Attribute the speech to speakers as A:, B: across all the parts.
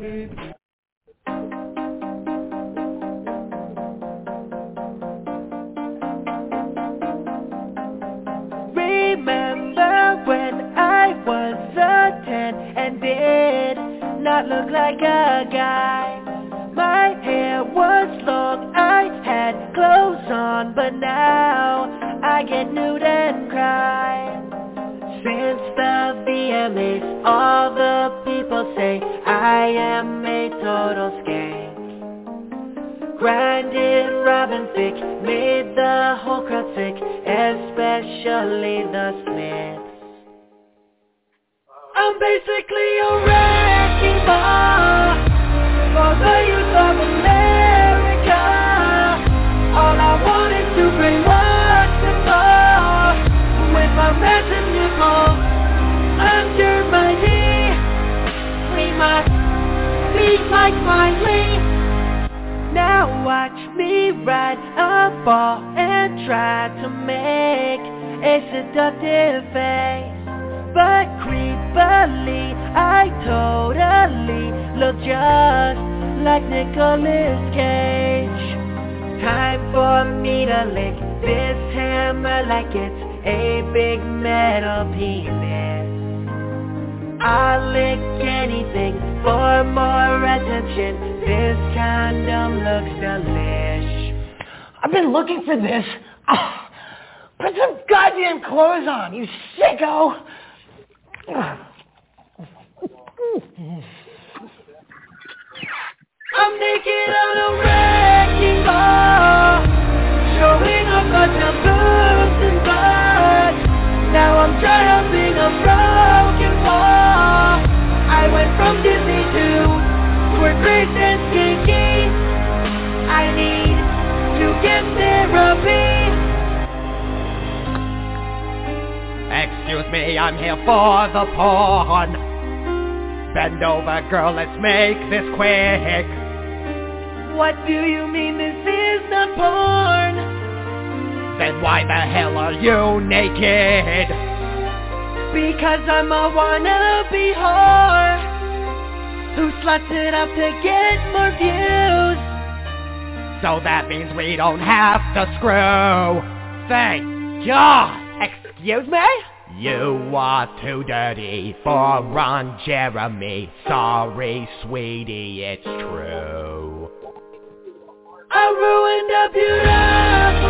A: Remember when I was ten and did not look like a guy? My hair was long, I had clothes on, but now I get nude and cry. Since the VMAs, all the people say I am a total skank. Grinded Robin Thicke, made the whole crowd sick, especially the Smiths. I'm basically a wrecking ball for the youth of America. Like. Now watch me ride a ball and try to make a seductive face. But creepily, I totally look just like Nicolas Cage. Time for me to lick this hammer like it's a big metal penis. I'll lick anything for more attention. This condom looks delish.
B: I've been looking for this. Ah, put some goddamn clothes on, you sicko!
A: I'm naked on a wrecking ball, showing a bunch of and butts. Now I'm triumphing a broken wall. I went from Disney to Squirt Grace and Skinky. I need to get therapy.
C: Excuse me, I'm here for the porn. Bend over, girl, let's make this quick.
A: What do you mean this is not porn?
C: Then why the hell are you naked?
A: Because I'm a wannabe whore who sluts it up to get more views.
C: So that means we don't have to screw. Thank God. Excuse me? You are too dirty for Ron Jeremy. Sorry, sweetie, it's true.
A: I ruined a beautiful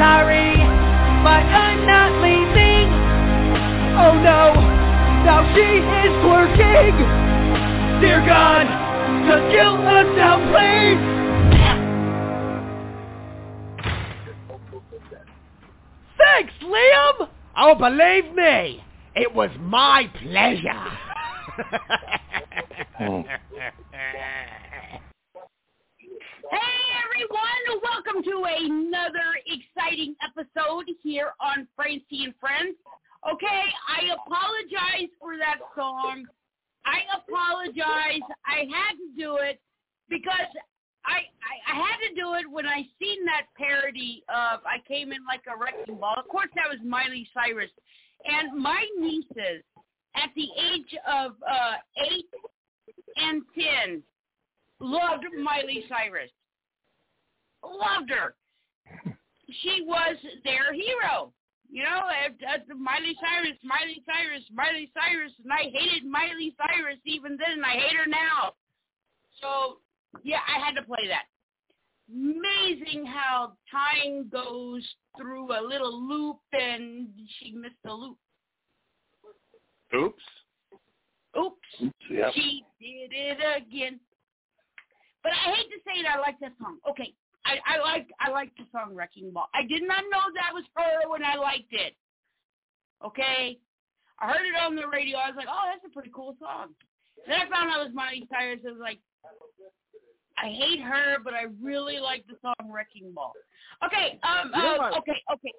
A: Sorry, but I'm not leaving.
C: Oh no, now she is twerking. Dear God, just kill us now, please. Thanks, Liam! Oh, believe me, it was my pleasure.
D: Hey hmm. Everyone, welcome to another exciting episode here on Francie and Friends. Okay, I apologize for that song. I apologize. I had to do it because I, I I had to do it when I seen that parody of I came in like a wrecking ball. Of course, that was Miley Cyrus, and my nieces at the age of uh, eight and ten, loved Miley Cyrus. Loved her. She was their hero. You know, at, at the Miley Cyrus, Miley Cyrus, Miley Cyrus, and I hated Miley Cyrus even then, and I hate her now. So, yeah, I had to play that. Amazing how time goes through a little loop, and she missed the loop.
E: Oops.
D: Oops.
E: Yep.
D: She did it again. But I hate to say it, I like that song. Okay, I, I like I like the song Wrecking Ball. I did not know that was her when I liked it. Okay, I heard it on the radio. I was like, oh, that's a pretty cool song. Then I found out it was Miley Cyrus. I was like, I hate her, but I really like the song Wrecking Ball. Okay, um,
E: You know what?
D: okay, okay.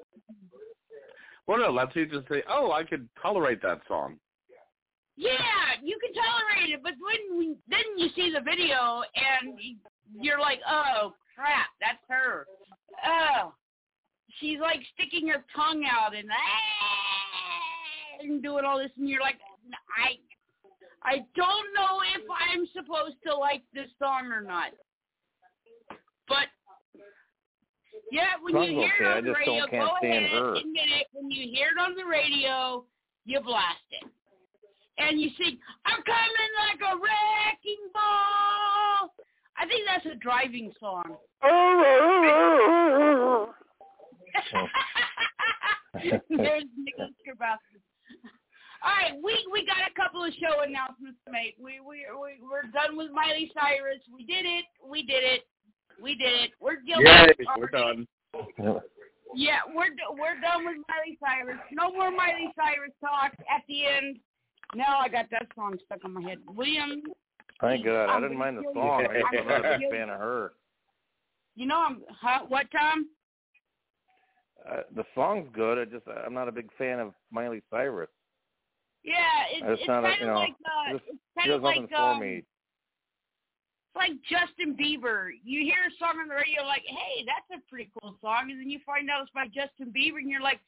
E: Well, no, let's you just say, oh, I could tolerate that song.
D: Yeah, you can tolerate it, but when we, then you see the video and you're like, oh crap, that's her. Oh, she's like sticking her tongue out and ah, and doing all this, and you're like, I, I don't know if I'm supposed to like this song or not. But yeah, when
F: Song's
D: you hear
F: okay,
D: it on the radio, go ahead
F: her.
D: and admit it. When you hear it on the radio, you blast it and you sing, I'm coming like a wrecking ball. I think that's a driving song. There's Nicholas Grabowski. All right, we we got a couple of show announcements to make. We we we we're done with Miley Cyrus. We did it. We did it. We did it. We're guilty.
E: Yay, we're done.
D: Yeah, we're we're done with Miley Cyrus. No more Miley Cyrus talk at the end. Now I got that song stuck in my head. William,
F: Thank God. I didn't mind the song. I'm not a big fan of her.
D: you know I'm huh, what Tom?
F: Uh, the song's good. I just I'm not a big fan of Miley Cyrus.
D: Yeah, it's,
F: It's
D: it's
F: not a-
D: kind
F: you
D: of
F: know,
D: like uh,
F: just-
D: it's kind of like
F: for
D: um,
F: me.
D: it's like Justin Bieber. You hear a song on the radio, like, hey, that's a pretty cool song, and then you find out it's by Justin Bieber, and you're like,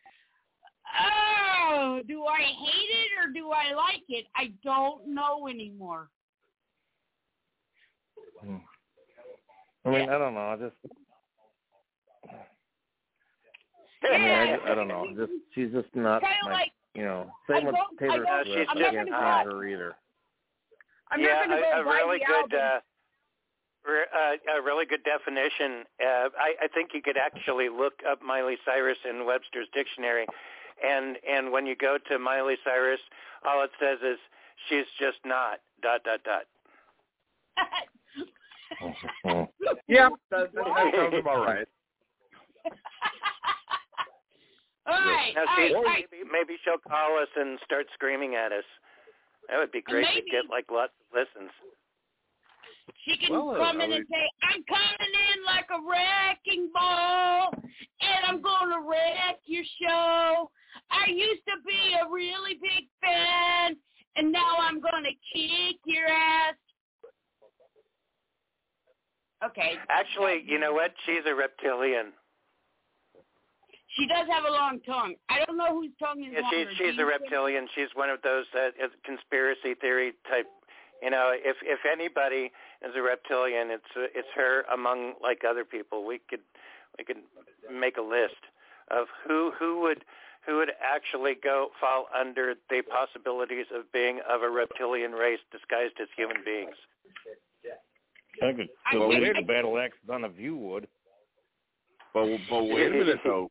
D: oh, do I hate it or do I like it? I don't know anymore.
F: Hmm. I mean, I don't know. I just I mean, I, just- I don't know. Just she's just not
D: Kinda
F: my,
D: like-
F: you know.
D: I
F: Same with
D: don't- I
F: Taylor Swift.
D: I'm
F: I
D: not
F: can't stand her either.
D: I'm
G: yeah,
D: not going to
G: a,
D: go
G: a
D: buy
G: really good, uh, re- uh, a really good definition. Uh, I, I think you could actually look up Miley Cyrus in Webster's dictionary, and and when you go to Miley Cyrus, all it says is she's just not dot dot dot.
E: Yeah, that, that, that sounds about right.
D: all right.
G: Now, see,
D: all right,
G: maybe maybe she'll call us and start screaming at us. That would be great
D: Maybe.
G: to get like lots of listens.
D: She can
G: Well, uh,
D: come
G: I
D: in and say, I'm coming in like a wrecking ball, and I'm going to wreck your show. I used to be a really big fan, and now I'm going to kick your ass. Okay.
G: Actually, you know what? She's a reptilian.
D: She does have a long tongue. I don't know whose tongue is
G: Yeah,
D: longer.
G: she's she's a reptilian. She's one of those uh, is conspiracy theory type. You know, if if anybody is a reptilian, it's uh, it's her among like other people. We could we could make a list of who who would who would actually go fall under the possibilities of being of a reptilian race disguised as human beings.
F: I could
E: I
F: well,
E: think-
F: the battle axe none of you would.
E: But but wait a minute though.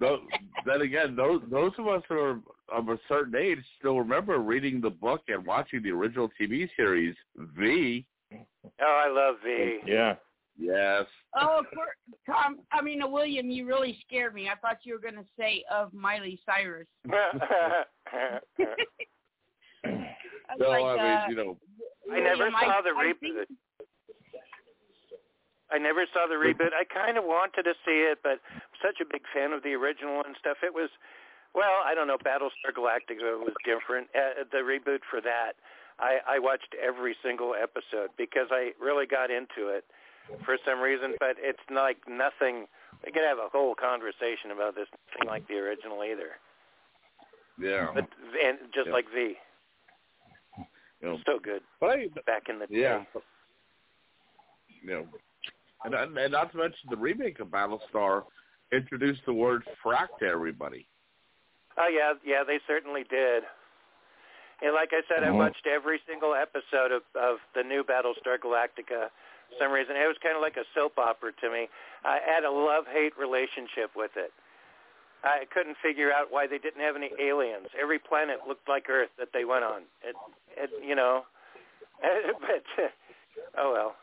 E: Those, then again, those those of us who are of a certain age still remember reading the book and watching the original TV series V.
G: Oh, I love V.
F: Yeah.
E: Yes.
D: Oh, poor Tom. I mean, William, you really scared me. I thought you were going to say of Miley Cyrus. I was
E: No,
D: like,
E: I mean,
D: uh,
E: you know,
G: I never
D: William,
G: saw
D: I-
G: the
D: I
G: reboot. I never saw the reboot. I kind of wanted to see it, but I'm such a big fan of the original and stuff. It was, well, I don't know. Battlestar Galactica was different. Uh, the reboot for that, I, I watched every single episode because I really got into it for some reason. But it's like nothing. We could have a whole conversation about this. Nothing like the original either.
E: yeah.
G: But and just
E: Yeah.
G: like V.
E: You know,
G: So good.
E: but I,
G: Back in the
E: yeah,
G: day.
E: you know, and, and not to mention the remake of Battlestar introduced the word frack to everybody.
G: Oh yeah, yeah, they certainly did. And like I said, I
E: Mhm.
G: watched every single episode of of the new Battlestar Galactica. For some reason, it was kind of like a soap opera to me. I had a love-hate relationship with it. I couldn't figure out why they didn't have any aliens. Every planet looked like Earth that they went on. It, it you know, but oh well.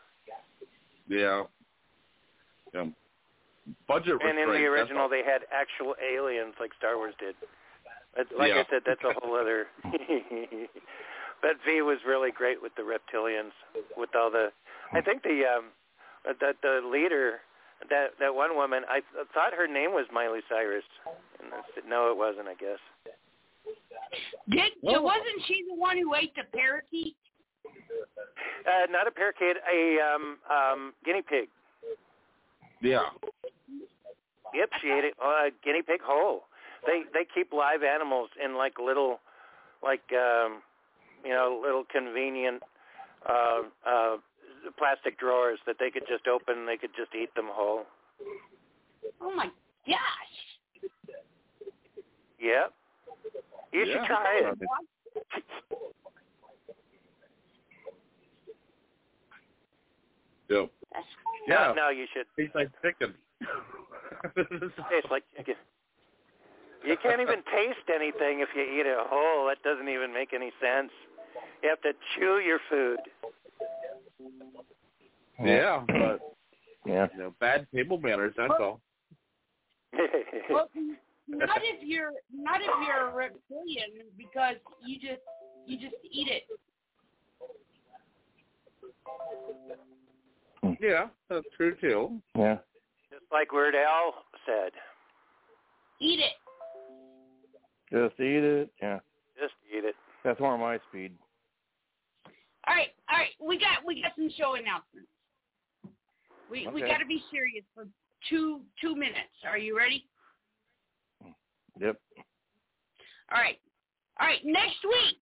E: Yeah. Yeah. Budget
G: And in the
E: restraints, that's
G: original, they had actual aliens like Star Wars did. But like
E: Yeah.
G: I said, that's a whole other. but V was really great with the reptilians, with all the. I think the um, the the leader, that that one woman, I thought her name was Miley Cyrus. And I said, no, it wasn't. I guess.
D: Did it wasn't she the one who ate the parakeet?
G: Uh, not a parakeet, a um um guinea pig.
E: Yeah.
G: Yep, she ate it. Uh, guinea pig whole. They they keep live animals in like little, like um, you know, little convenient uh, uh, plastic drawers that they could just open. and They could just eat them whole.
D: Oh my gosh!
G: Yep. You should try it.
E: Yep.
G: No, no, you should.
E: Tastes like chicken.
G: Tastes like chicken. You can't even taste anything if you eat it whole. That doesn't even make any sense. You have to chew your food.
E: Yeah, but
F: Yeah.
E: you know, bad table manners. That's all.
D: Well, not if you're not if you're a reptilian because you just you just eat it. Mm-hmm.
E: Yeah, that's true too.
F: Yeah.
G: Just like Weird Al said,
D: Eat it.
F: Just eat it. Yeah.
G: just eat it.
F: That's more my speed.
D: All right, all right. We got we got some show announcements. We we got to be serious for two two minutes. Are you ready?
F: Yep.
D: All right, all right. Next week,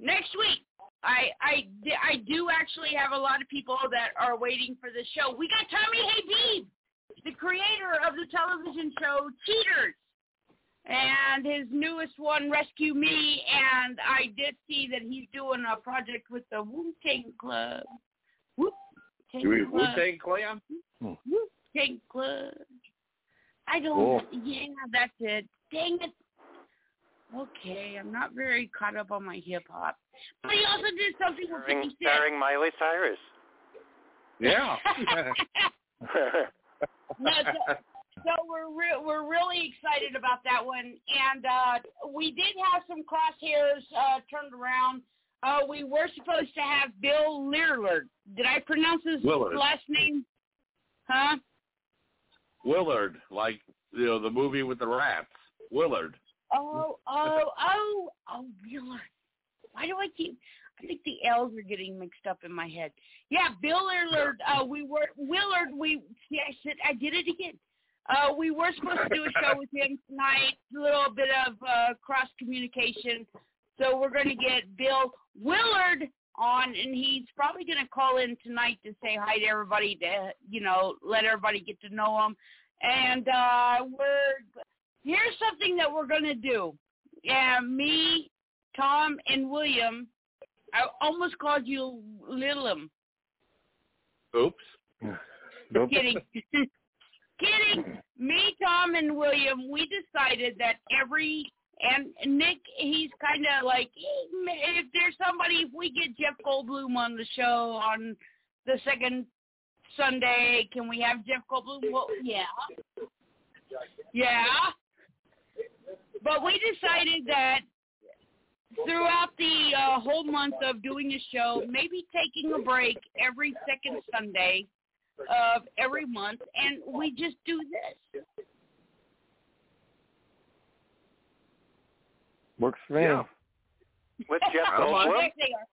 D: next week, I I I do actually have a lot of people that are waiting for the show. We got Tommy Habeeb, the creator of the television show Cheaters, and his newest one, Rescue Me. And I did see that he's doing a project with the Wu Tang Club. Wu Tang
E: Do we
D: Club.
E: Wu Tang Clan? Hmm.
D: Wu Tang Club. I don't.
E: Cool.
D: Yeah, that's it. Dang it. Okay, I'm not very caught up on my hip hop. But he also did something with
G: Starring,
D: 50 Cent.
G: starring Miley Cyrus.
E: Yeah.
D: no, so, so we're re- we're really excited about that one, and uh, we did have some crosshairs uh, turned around. Uh, we were supposed to have Bill Lillard. Did I pronounce his
E: Willard.
D: last name? Huh?
E: Willard, like you know the movie with the rats. Willard.
D: Oh, oh, oh, oh, Willard. Why do I keep? I think the L's are getting mixed up in my head. Yeah, Bill Willard. Uh, we were Willard. We yeah, I said I did it again. Uh, we were supposed to do a show with him tonight. A little bit of uh, cross communication. So we're going to get Bill Willard on, and he's probably going to call in tonight to say hi to everybody, to you know, let everybody get to know him. And uh, we're here's something that we're going to do. Yeah, me, Tom, and William. I almost called you Lilum.
E: Oops.
F: Nope.
D: Kidding. Kidding. Me, Tom, and William, we decided that every and Nick, he's kind of like if there's somebody, if we get Jeff Goldblum on the show on the second Sunday, can we have Jeff Goldblum? Well, yeah, yeah. But we decided that throughout the uh, whole month of doing a show, maybe taking a break every second Sunday of every month, and we just do this.
F: Works for me.
E: Yeah.
G: With Jeff
E: I don't.
G: Goldblum.
D: There they are.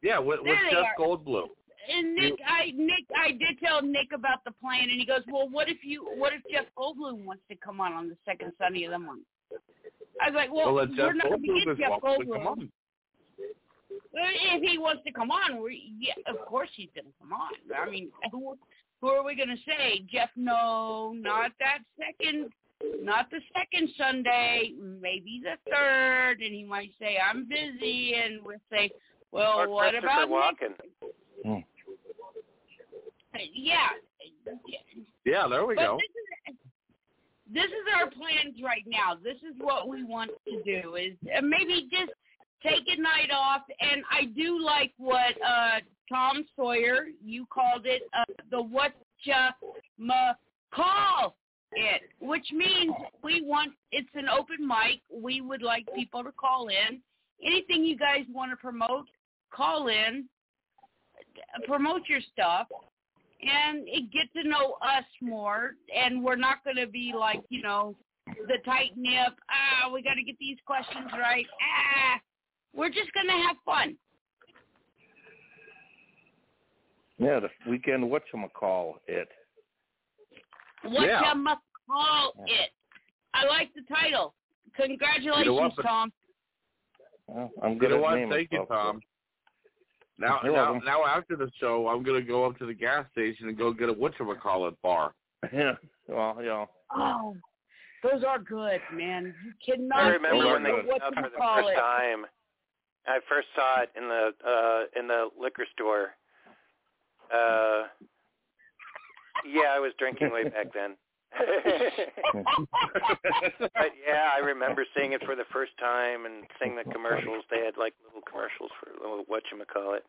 E: Yeah, with, with Jeff. Goldblum.
D: And Nick, I Nick, I did tell Nick about the plan, and he goes, "Well, what if you, what if Jeff Goldblum wants to come on on the second Sunday of the month?" I was like, "Well,
E: Well,
D: we're
E: Jeff
D: not going to get Jeff
E: welcome come
D: Goldblum."
E: on.
D: If he wants to come on, we yeah, of course he's gonna come on. I mean, who who are we gonna say? Jeff? No, not that second, not the second Sunday. Maybe the third, and he might say I'm busy, and we'll say, well,
G: or
D: what
G: Christopher
D: about
G: Walken.
D: next? Yeah.
E: Yeah, there we
D: But
E: go.
D: This is, this is our plans right now. This is what we want to do is uh, maybe just take a night off. And I do like what uh Tom Sawyer you called it uh, the what ya ma call it, which means we want it's an open mic. We would like people to call in. Anything you guys want to promote, call in, promote your stuff, and it, get to know us more. And we're not going to be like you know the tight nip. Ah, we got to get these questions right. Ah, we're just going to have fun.
F: Yeah, the weekend what you call it.
D: What
E: Yeah.
D: you must call it. I like the title. Congratulations,
E: You know what, but-
D: Tom.
F: Well, I'm
E: You
F: good
E: know
F: at
E: what?
F: naming
E: Thank you,
F: stuff,
E: Tom. Now, now, now after the show, I'm gonna go up to the gas station and go get a whatchamacallit bar.
F: Yeah. Well, you know.
D: Oh, those are good, man. You cannot
G: I remember
D: beat
G: when they
D: the
G: came
D: what
G: out for the
D: call
G: first
D: it.
G: time. I first saw it in the uh in the liquor store. Uh yeah, I was drinking way back then. But yeah, I remember seeing it for the first time and seeing the commercials. They had like little commercials for little whatchamacallit.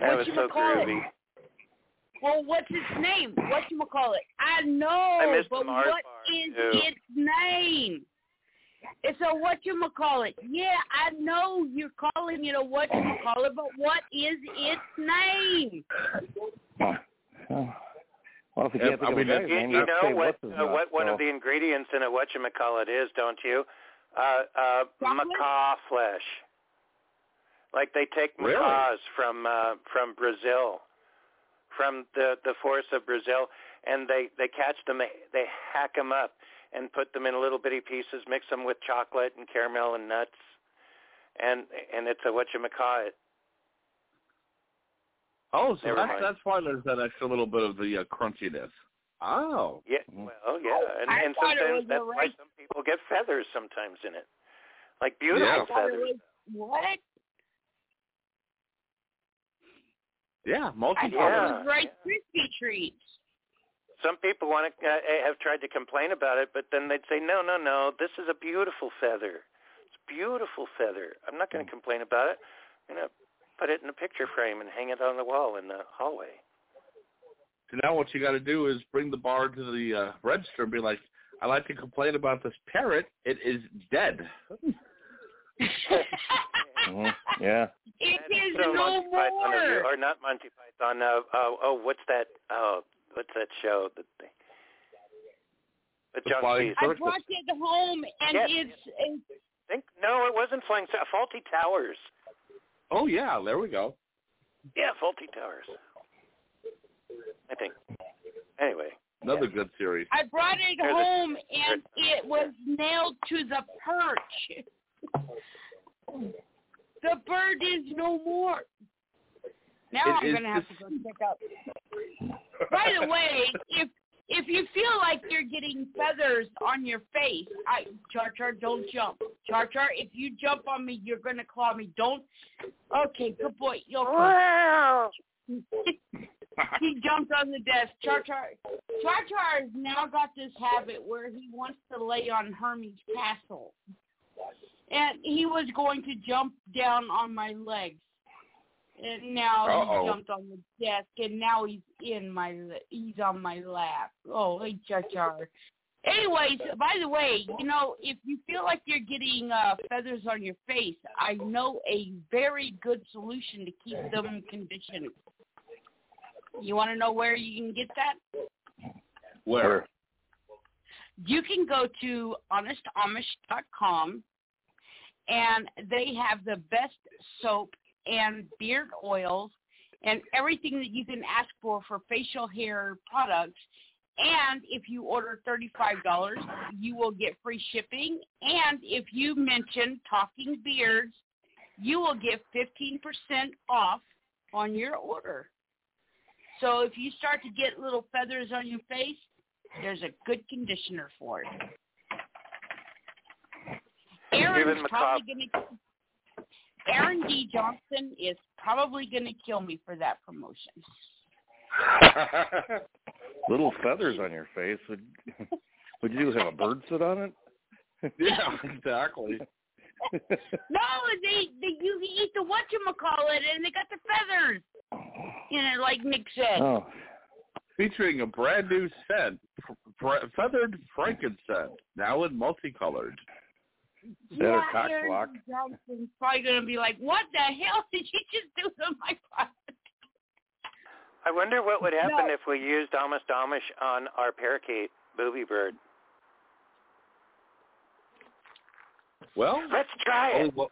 G: That was so
D: Whatchamacallit?
G: groovy.
D: Well, what's its name? What you call it? I know,
G: I
D: but
G: Mars
D: what
G: bar,
D: is
G: too.
D: its name? It's a what you call it. Yeah, I know you're calling it a what you call it, but what is its name?
F: Well, if you can't think
E: I
F: of
E: mean,
F: a guy's
G: You,
F: name,
G: you
F: have
G: know
F: say
G: what uh,
F: nuts,
G: what one
F: so.
G: of the ingredients in a whatchamacallit is, don't you? Uh, uh, macaw flesh. Like they take
E: Really?
G: macaws from uh, from Brazil, from the the forests of Brazil, and they they catch them, they, they hack them up and put them in little bitty pieces, mix them with chocolate and caramel and nuts, and and it's a whatchamacallit.
E: Oh, so that's that's why there's that extra little bit of the uh, crunchiness. Oh.
G: Yeah, well, yeah, and,
D: I
G: and sometimes that's why some people get feathers sometimes in it, like beautiful
E: Yeah.
D: I thought it
G: feathers.
D: what?
E: Yeah,
D: I
E: multi
D: thought
G: Yeah.
D: it was Rice Krispie treats.
G: Some people want to uh, have tried to complain about it, but then they'd say, "No, no, no. This is a beautiful feather. It's a beautiful feather. I'm not going to complain about it. I'm going to put it in a picture frame and hang it on the wall in the hallway."
E: So now what you got to do is bring the bar to the uh, register and be like, "I like to complain about this parrot. It is dead."
F: Mhm. Yeah.
D: It is
G: So
D: no
G: Monty Python of you,
D: more.
G: or not Monty Python. Uh, uh, oh, what's that? Oh, what's that show? that they, the
E: The
G: John
E: Flying
D: I
E: Circus.
D: brought it home, and
G: Yes,
D: it's, it's
G: think no, it wasn't Flying Sa- Fawlty Towers.
E: Oh yeah, there we go.
G: Yeah, Fawlty Towers. I think. Anyway,
E: Another good series.
D: I brought it
G: There's a-
D: home, and it was nailed to the perch. The bird is no more. Now
E: It
D: I'm gonna have to
E: just-
D: go check out. By the way, if if you feel like you're getting feathers on your face, I Char Char, don't jump. Char Char, if you jump on me, you're gonna claw me. Don't. Okay, good boy. You'll. he jumped on the desk. Char Char, Char Char has now got this habit where he wants to lay on Hermes' castle, and he was going to jump down on my legs, and now
E: Uh-oh.
D: he jumped on the desk, and now he's in my he's on my lap. Oh, hey Char Char. Anyways, by the way, you know, if you feel like you're getting uh, feathers on your face, I know a very good solution to keep them conditioned. You want to know where you can get that?
E: Where?
D: You can go to honestamish.com and they have the best soap and beard oils and everything that you can ask for for facial hair products. And if you order $35, you will get free shipping. And if you mention Talking Beards you will get 15% off on your order. So if you start to get little feathers on your face, there's a good conditioner for it. Aaron's probably going to. Aaron D. Johnson is probably going to kill me for that promotion.
F: Little feathers on your face. Would would you have a bird sit on it?
E: yeah, exactly.
D: no, they they you eat the what you call it, and they got the feathers in it, like Nick said.
F: Oh.
E: Featuring a brand new scent, fr- feathered frankincense, now in multicolored.
D: Yeah, Aaron Johnson's probably going to be like, "What the hell did you just do to my product?"
G: I wonder what would happen
D: No.
G: if we used Amish Amish on our parakeet, Booby Bird.
E: Well,
G: Let's try it.
E: one-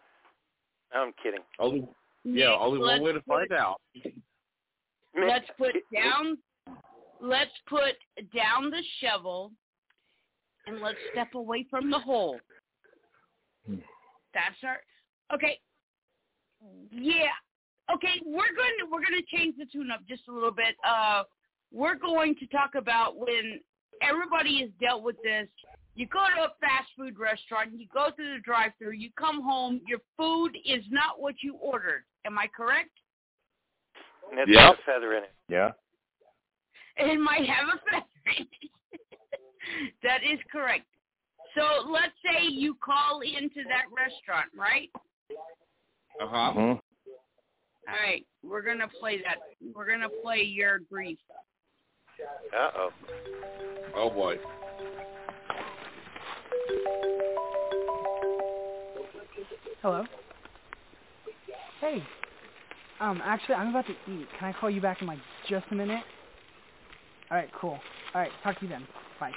G: No, I'm kidding.
E: only, yeah,
D: Nick,
E: only one
D: let's
E: way to
D: put-
E: find out.
D: Let's put down. Let's put down the shovel, and let's step away from the hole. That's our. Okay. Yeah. Okay. We're going to we're going to change the tune up just a little bit. Uh, we're going to talk about when everybody has dealt with this. You go to a fast food restaurant, you go through the drive-through, you come home, your food is not what you ordered. Am I correct?
G: And it's
E: Yep.
G: got a feather in it.
F: Yeah.
D: It might have a feather in it. that is correct. So let's say you call into that restaurant, right?
E: Uh huh.
F: Mhm.
D: All right, we're gonna play that. We're gonna play your grief.
G: Uh oh.
E: Oh boy.
B: Hello. Hey. Um, actually, I'm about to eat. Can I call you back in like just a minute? All right, cool. All right, talk to you then. Bye.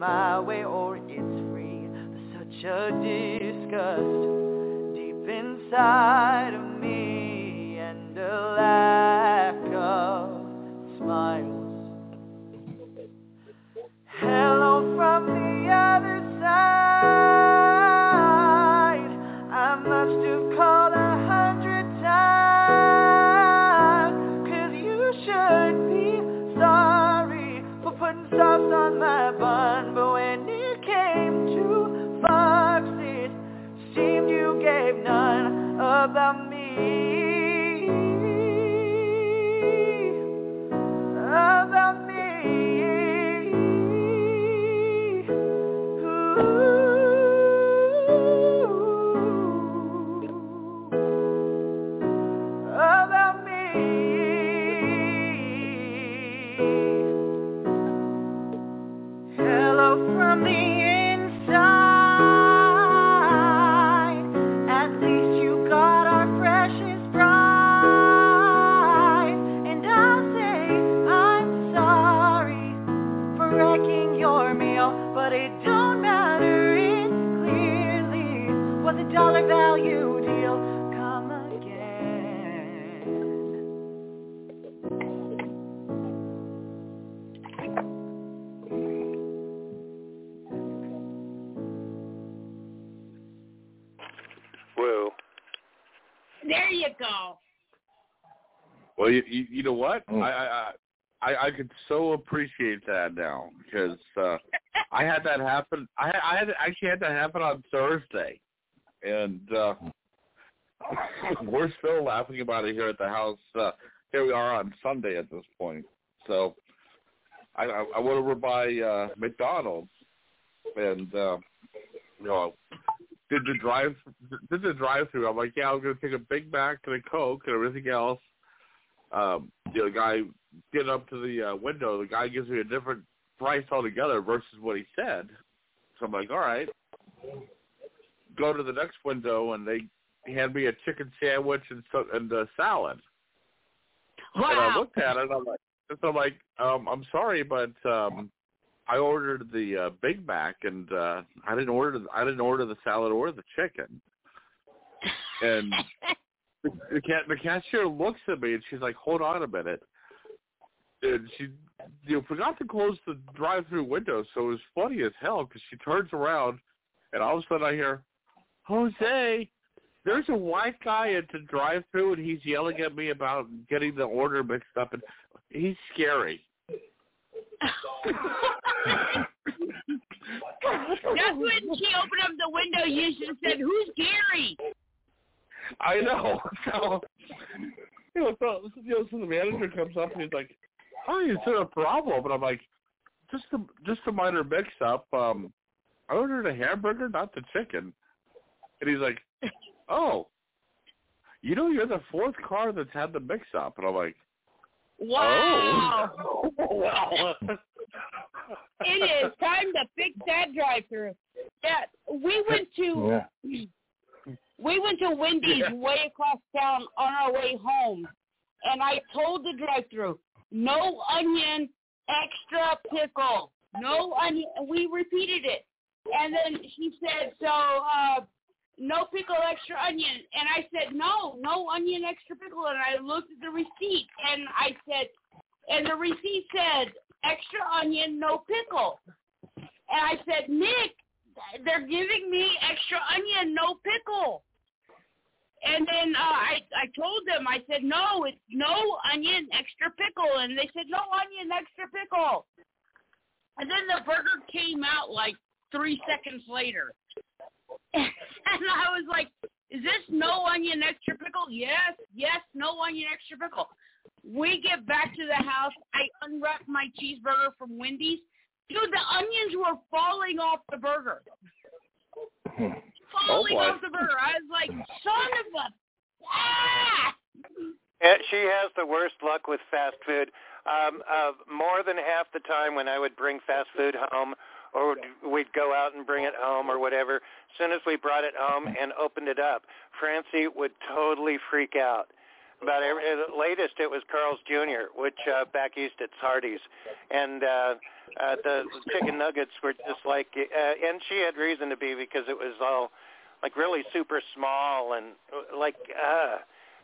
A: My way or it's free. Such a disgust deep inside
D: there.
E: Well, you you, you know what?
F: Mm.
E: I, I I I could so appreciate that now because uh, I had that happen. I I had actually had that happen on Thursday, and uh, we're still laughing about it here at the house. Uh, here we are on Sunday at this point. So I I, I went over by uh, McDonald's and uh, you know did the drive did the drive through. I'm like, yeah, I'm gonna take a Big Mac and a Coke and everything else. Um, you know, the guy get up to the uh, window. The guy gives me a different price altogether versus what he said. So I'm like, all right. Go to the next window and they hand me a chicken sandwich and so, and a salad.
D: Wow.
E: And I looked at it and I'm like, and so I'm like, um, I'm sorry, but um, I ordered the uh, Big Mac and uh, I didn't order the, I didn't order the salad or the chicken. And the, the, the cashier looks at me and she's like, "Hold on a minute." And she you know, forgot to close the drive-through window, so it was funny as hell because she turns around and all of a sudden I hear, "Jose, there's a white guy at the drive-through and he's yelling at me about getting the order mixed up, and he's scary."
D: That's when she opened up the window. You should have said, "Who's Gary?"
E: I know. So, you know, so, you know, so the manager comes up and he's like, "Hi, is there a problem?" And I'm like, "Just a just a minor mix-up. Um, I ordered a hamburger, not the chicken." And he's like, "Oh, you know, you're the fourth car that's had the mix-up." And I'm like,
D: Wow.
E: "Oh, well."
D: it is time to fix that drive-through. Yeah, we went to we went to Wendy's
E: Yeah.
D: way across town on our way home, and I told the drive-through, no onion, extra pickle, no onion. We repeated it, and then she said, so uh, no pickle, extra onion, and I said, no, no onion, extra pickle, and I looked at the receipt, and I said, and the receipt said extra onion, no pickle, and I said, Nick, they're giving me extra onion, no pickle. And then uh, I I told them I said no, it's no onion, extra pickle, and they said no onion, extra pickle. And then the burger came out like three seconds later, and I was like, "Is this no onion, extra pickle?" Yes, yes, no onion, extra pickle. We get back to the house. I unwrap my cheeseburger from Wendy's. Dude, the onions were falling off the burger. Falling
G: boy.
D: off the burger. I was like, son of a ah!
G: She has the worst luck with fast food. Um, uh, more than half the time when I would bring fast food home, or we'd go out and bring it home or whatever, as soon as we brought it home and opened it up, Francie would totally freak out. About every, the latest, it was Carl's Jr., which uh, back east it's Hardee's, and uh, uh, the chicken nuggets were just like, uh, and she had reason to be because it was all like really super small and uh, like, uh,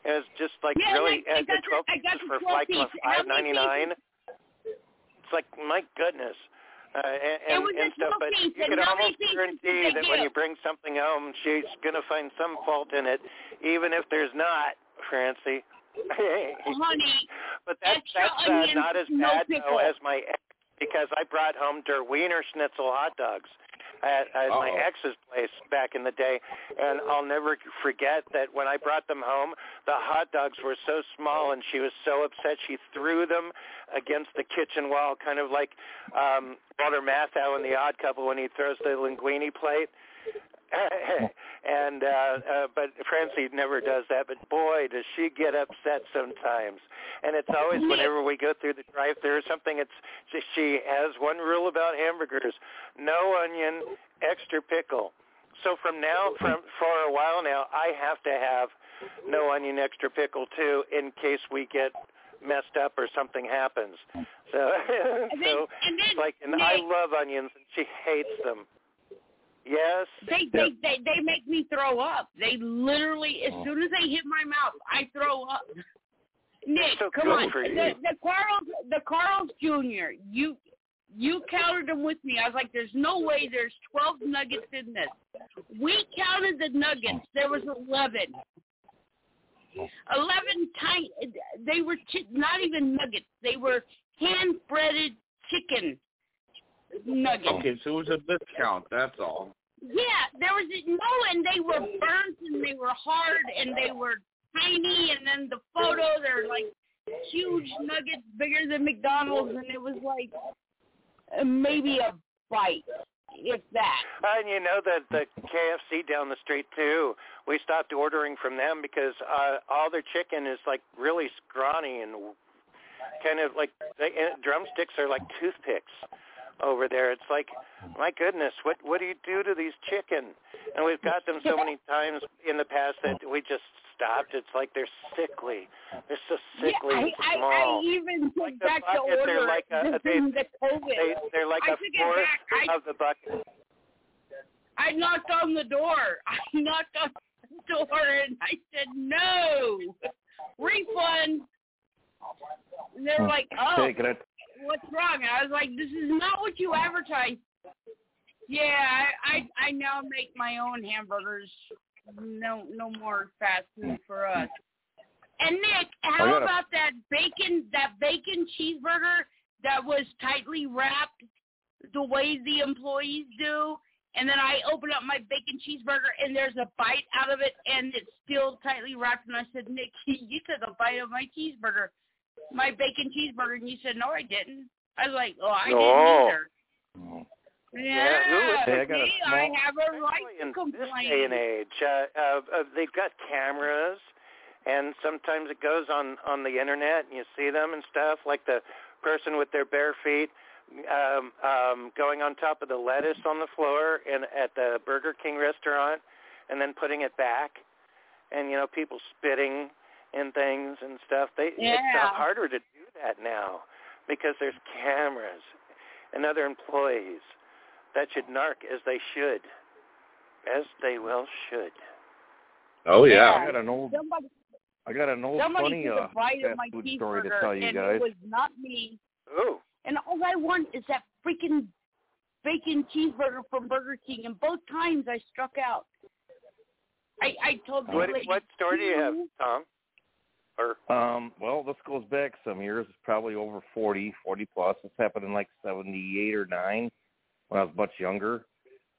G: it was just like
D: Yeah,
G: really
D: like,
G: uh, the twelve
D: the- I got
G: pieces for like five
D: many.
G: It's like my goodness. Uh, and, and
D: a
G: stuff,
D: 12
G: but you
D: and
G: could
D: how
G: almost guarantee that when you bring something home, she's going to find some fault in it, even if there's not, Francie.
D: Honey,
G: but that's
D: extra
G: that's uh, not as bad
D: pickle.
G: though as my ex because I brought home der Wiener Schnitzel hot dogs at, at my ex's place back in the day, and I'll never forget that when I brought them home, the hot dogs were so small, and she was so upset she threw them against the kitchen wall, kind of like um, Walter Matthau in The Odd Couple when he throws the linguine plate. and uh, uh but Francie never does that but boy does she get upset sometimes. And it's always whenever we go through the drive through or something it's she, she has one rule about hamburgers. No onion extra pickle. So from now from for a while now I have to have no onion extra pickle too in case we get messed up or something happens. So
D: And then-
G: so
D: and then,
G: like and I love onions and she hates them Yes.
D: They they they they make me throw up. They literally, as oh. soon as they hit my mouth, I throw up. Nick,
G: so
D: come on. The, the Carl's the Carl's Jr. You you counted them with me. I was like, there's no way there's 12 nuggets in this. We counted the nuggets. Oh. There was 11. Eleven tiny. They were chi- not even nuggets. They were hand breaded chicken nuggets.
E: Okay, so it was a discount. That's all.
D: Yeah, there was no, and they were burnt and they were hard and they were tiny. And then the photo, they're like huge nuggets, bigger than McDonald's, and it was like uh, maybe a bite, if that.
G: And you know that the KFC down the street too. We stopped ordering from them because uh, all their chicken is like really scrawny and kind of like the uh, drumsticks are like toothpicks over there. It's like, my goodness, what what do you do to these chicken? And we've got them so many times in the past that we just stopped. It's like they're sickly. They're so sickly
D: yeah,
G: and
D: I,
G: small.
D: I, I even took
G: Like
D: back the
G: bucket,
D: order
G: they're like a-
D: this
G: they,
D: the COVID.
G: They, they're like
D: I
G: a fourth.
D: I-
G: of the bucket.
D: I knocked on the door. I knocked on the door and I said no refund. And they're hmm. like, oh,
F: Take it.
D: What's wrong? I was like, this is not what you advertised. Yeah, I, I I now make my own hamburgers. No no more fast food for us. And Nick, how
F: gotta-
D: about that bacon that bacon cheeseburger that was tightly wrapped the way the employees do? And then I open up my bacon cheeseburger and there's a bite out of it and it's still tightly wrapped. And I said, Nick, you took a bite of my cheeseburger, my bacon cheeseburger. And you said, no, I didn't. I was like, oh, I
G: No.
D: didn't either.
G: who
D: Yeah,
G: would-
F: Hey, I got
D: see, I have a right
G: in
D: to complain.
G: this day and age, uh, uh, uh, they've got cameras, and sometimes it goes on on the internet, and you see them and stuff, like the person with their bare feet um, um, going on top of the lettuce on the floor in at the Burger King restaurant, and then putting it back, and you know people spitting and things and stuff. They it's uh, harder to do that now because there's cameras and other employees that should narc as they should, as they well should.
E: Oh yeah.
F: I got an old,
D: Somebody,
F: I got an old
D: somebody
F: funny uh,
D: a bite
F: fast
D: my
F: food story to tell you
D: and
F: guys.
D: it was not me.
G: Ooh.
D: And all I want is that freaking bacon cheeseburger from Burger King. And both times I struck out. I I told the
G: What
D: lady,
G: what story do you have, Tom? Or
F: Um, well, this goes back some years. Probably over 40, 40 plus. This happened in like 78 or 9 when I was much younger.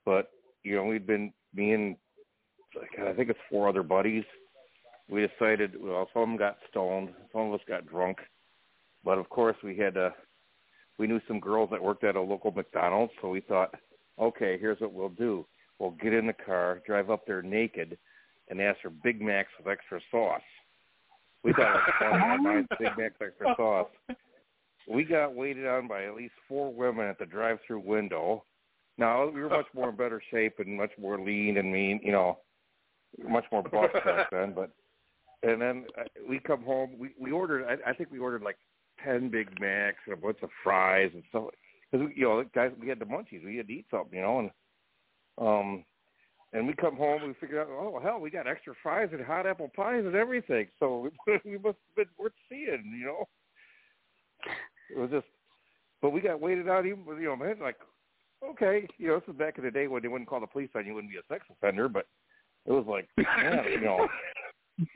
F: But, you know, we'd been, me and, I think it's four other buddies. We decided, well, some of them got stoned. Some of us got drunk. But, of course, we had to, we knew some girls that worked at a local McDonald's. So we thought, okay, here's what we'll do. We'll get in the car, drive up there naked, and ask for Big Macs with extra sauce. We thought it was funny. I mind Big Macs extra sauce. We got waited on by at least four women at the drive-through window. Now we were much more in better shape and much more lean and mean, you know, much more buff back then. But and then uh, we come home. We we ordered. I, I think we ordered like ten Big Macs and a bunch of fries and stuff. Because you know, guys, we had the munchies. We had to eat something, you know, and um, and we come home, we figure out, oh hell, we got extra fries and hot apple pies and everything. So we must have been worth seeing, you know. It was just, but we got waited out even, you know, man, like, okay, you know, this was back in the day when they wouldn't call the police on you, wouldn't be a sex offender, but it was like, man, you know.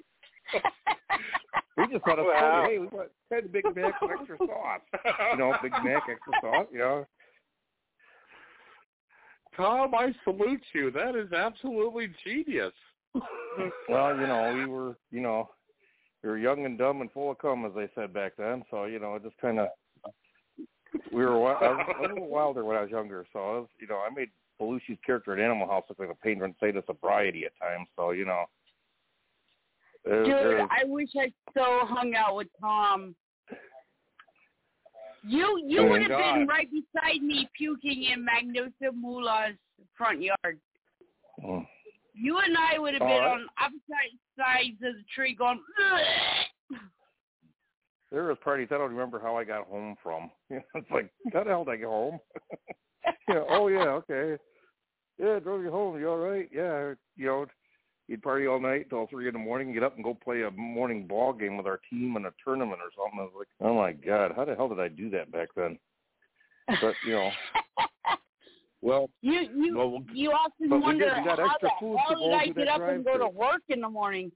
F: we just thought
G: Wow.
F: Hey, we want ten Big Macs extra sauce. You know, Big Mac extra sauce. You know,
E: Tom, I salute you. That is absolutely genius.
F: well, you know, we were, you know, we were young and dumb and full of cum, as they said back then. So, you know, it just kind of, we were, I was a little wilder when I was younger. So, I was, you know, I made Belushi's character in Animal House look like a painter and say to sobriety at times. So, you know,
D: Dude, I wish I so hung out with Tom. You you
F: Oh,
D: would have been right beside me puking in Magnolia Moolah's front yard.
F: Mm.
D: You and I would have
F: Oh,
D: been on opposite sides of the tree going,
F: there was parties I don't remember how I got home from. You know, it's like, how the hell did I get home? yeah, oh yeah, okay. Yeah, drove you home. You all right? Yeah, you know, you'd party all night till three in the morning, get up and go play a morning ball game with our team in a tournament or something. I was like, oh my god, how the hell did I do that back then? But you know,
E: Well,
D: you you
E: well,
D: you often
F: but we
D: wonder
F: did. We got
D: how the hell
F: to
D: did I get up and go to work in the morning?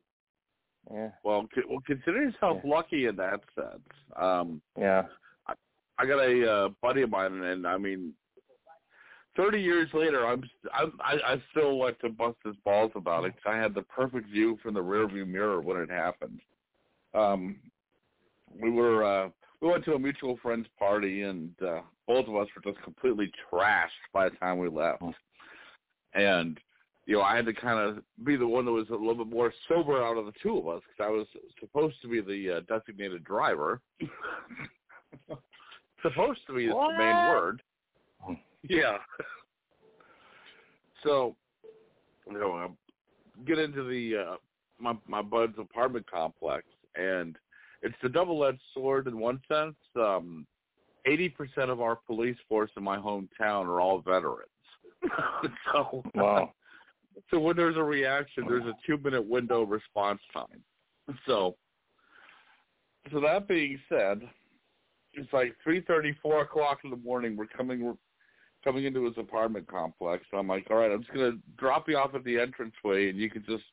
F: Yeah.
E: Well, c- well, consider yourself lucky in that sense. Um,
F: Yeah.
E: I, I got a uh, buddy of mine, and I mean, thirty years later, I'm, I'm I, I still like to bust his balls about it because I had the perfect view from the rearview mirror when it happened. Um, we were uh, we went to a mutual friend's party, and uh, both of us were just completely trashed by the time we left. And you know, I had to kind of be the one that was a little bit more sober out of the two of us because I was supposed to be the uh, designated driver. supposed to be the main word. Yeah. So, you know, I get into the uh, my my bud's apartment complex, and it's the double-edged sword in one sense. Um, Eighty percent of our police force in my hometown are all veterans. so,
F: Wow.
E: so when there's a reaction, there's a two-minute window response time. So, so that being said, it's like three thirty, four o'clock in the morning. We're coming, coming into his apartment complex. I'm like, all right, I'm just gonna drop you off at the entranceway, and you can just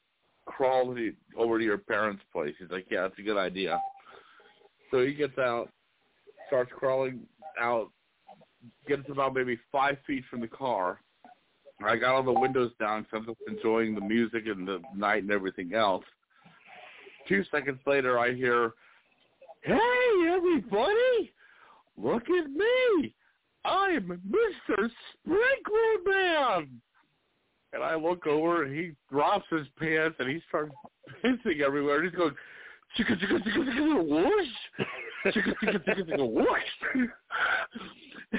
E: crawl to, over to your parents' place. He's like, yeah, that's a good idea. So he gets out, starts crawling out, gets about maybe five feet from the car. I got all the windows down because I'm just enjoying the music and the night and everything else. Two seconds later, I hear, "Hey, everybody! Look at me! I'm Mr. Sprinkler Man!" And I look over, and he drops his pants, and he starts pissing everywhere. He's going, "Chicka chicka chicka chicka whoosh, chicka chicka chicka chicka whoosh."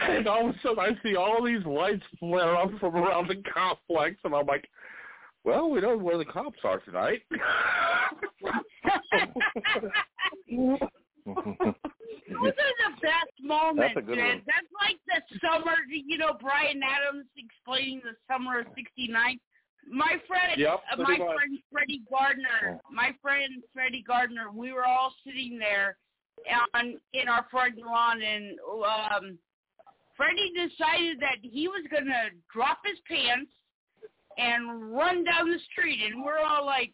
E: And all of a sudden, I see all these lights flare up from around the complex, and I'm like, "Well, we know where the cops are tonight."
D: Those are the best moments,
F: That's a good
D: man.
F: one.
D: That's like the summer, you know, Bryan Adams explaining the summer of '69. My friend,
E: Yep,
D: uh, my
E: much.
D: friend Freddie Gardner, my friend Freddie Gardner, we were all sitting there on in our front lawn, and um, Freddie decided that he was going to drop his pants and run down the street, and we're all like,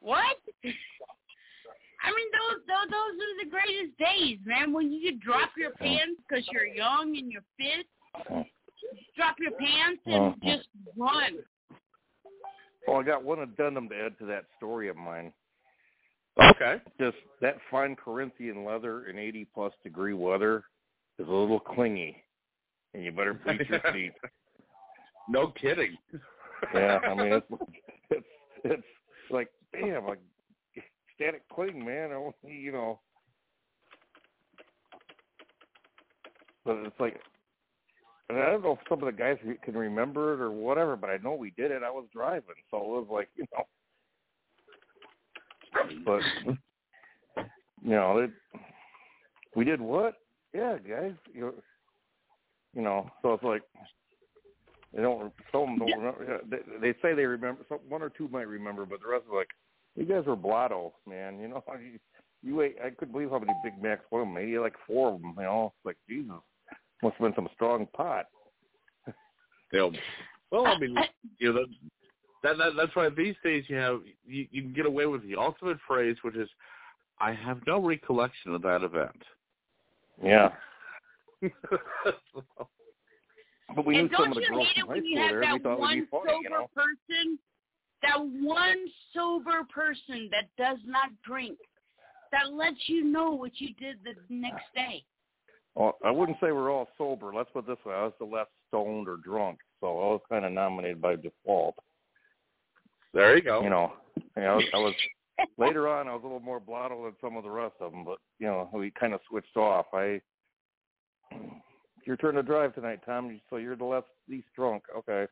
D: "What?" I mean, those, those those are the greatest days, man. When you could drop your pants because you're young and you're fit, drop your pants and
F: Mhm.
D: just run.
F: Well, I got one addendum to add to that story of mine.
E: Okay.
F: Just that fine Corinthian leather in 80 plus degree weather is a little clingy, and you better bleach your feet.
E: No kidding.
F: Yeah, I mean it's it's it's like damn, like static cling, man. I want- You know, but it's like, and I don't know if some of the guys can remember it or whatever, but I know we did it. I was driving, so it was like you know, but you know, it, we did what? Yeah, guys, you know, you know, so it's like they don't. Some don't remember. They, they say they remember. Some, one or two might remember, but the rest are like, you guys were blotto, man. You know, you, you ate. I couldn't believe how many Big Macs one of them. Maybe like four of them. You know, it's like Jesus, must have been some strong pot.
E: You know, well, I mean, you know, that, that that's why these days you have you, you can get away with the ultimate phrase, which is, "I have no recollection of that event."
F: Yeah, but we
D: and
F: knew some
D: don't
F: of the
D: you
F: girls
D: hate it
F: from high
D: when you
F: school
D: have
F: there, and we
D: that
F: thought
D: one
F: we'd be funny,
D: sober
F: you know.
D: person, that one sober person that does not drink, that lets you know what you did the next day.
F: Well, I wouldn't say we're all sober. Let's put it this way: I was the less stoned or drunk, so I was kind of nominated by default.
E: There you go.
F: You know, and I was, I was later on. I was a little more blotto than some of the rest of them, but you know, we kind of switched off. I, your turn to drive tonight, Tom. So you're the less least drunk. Okay,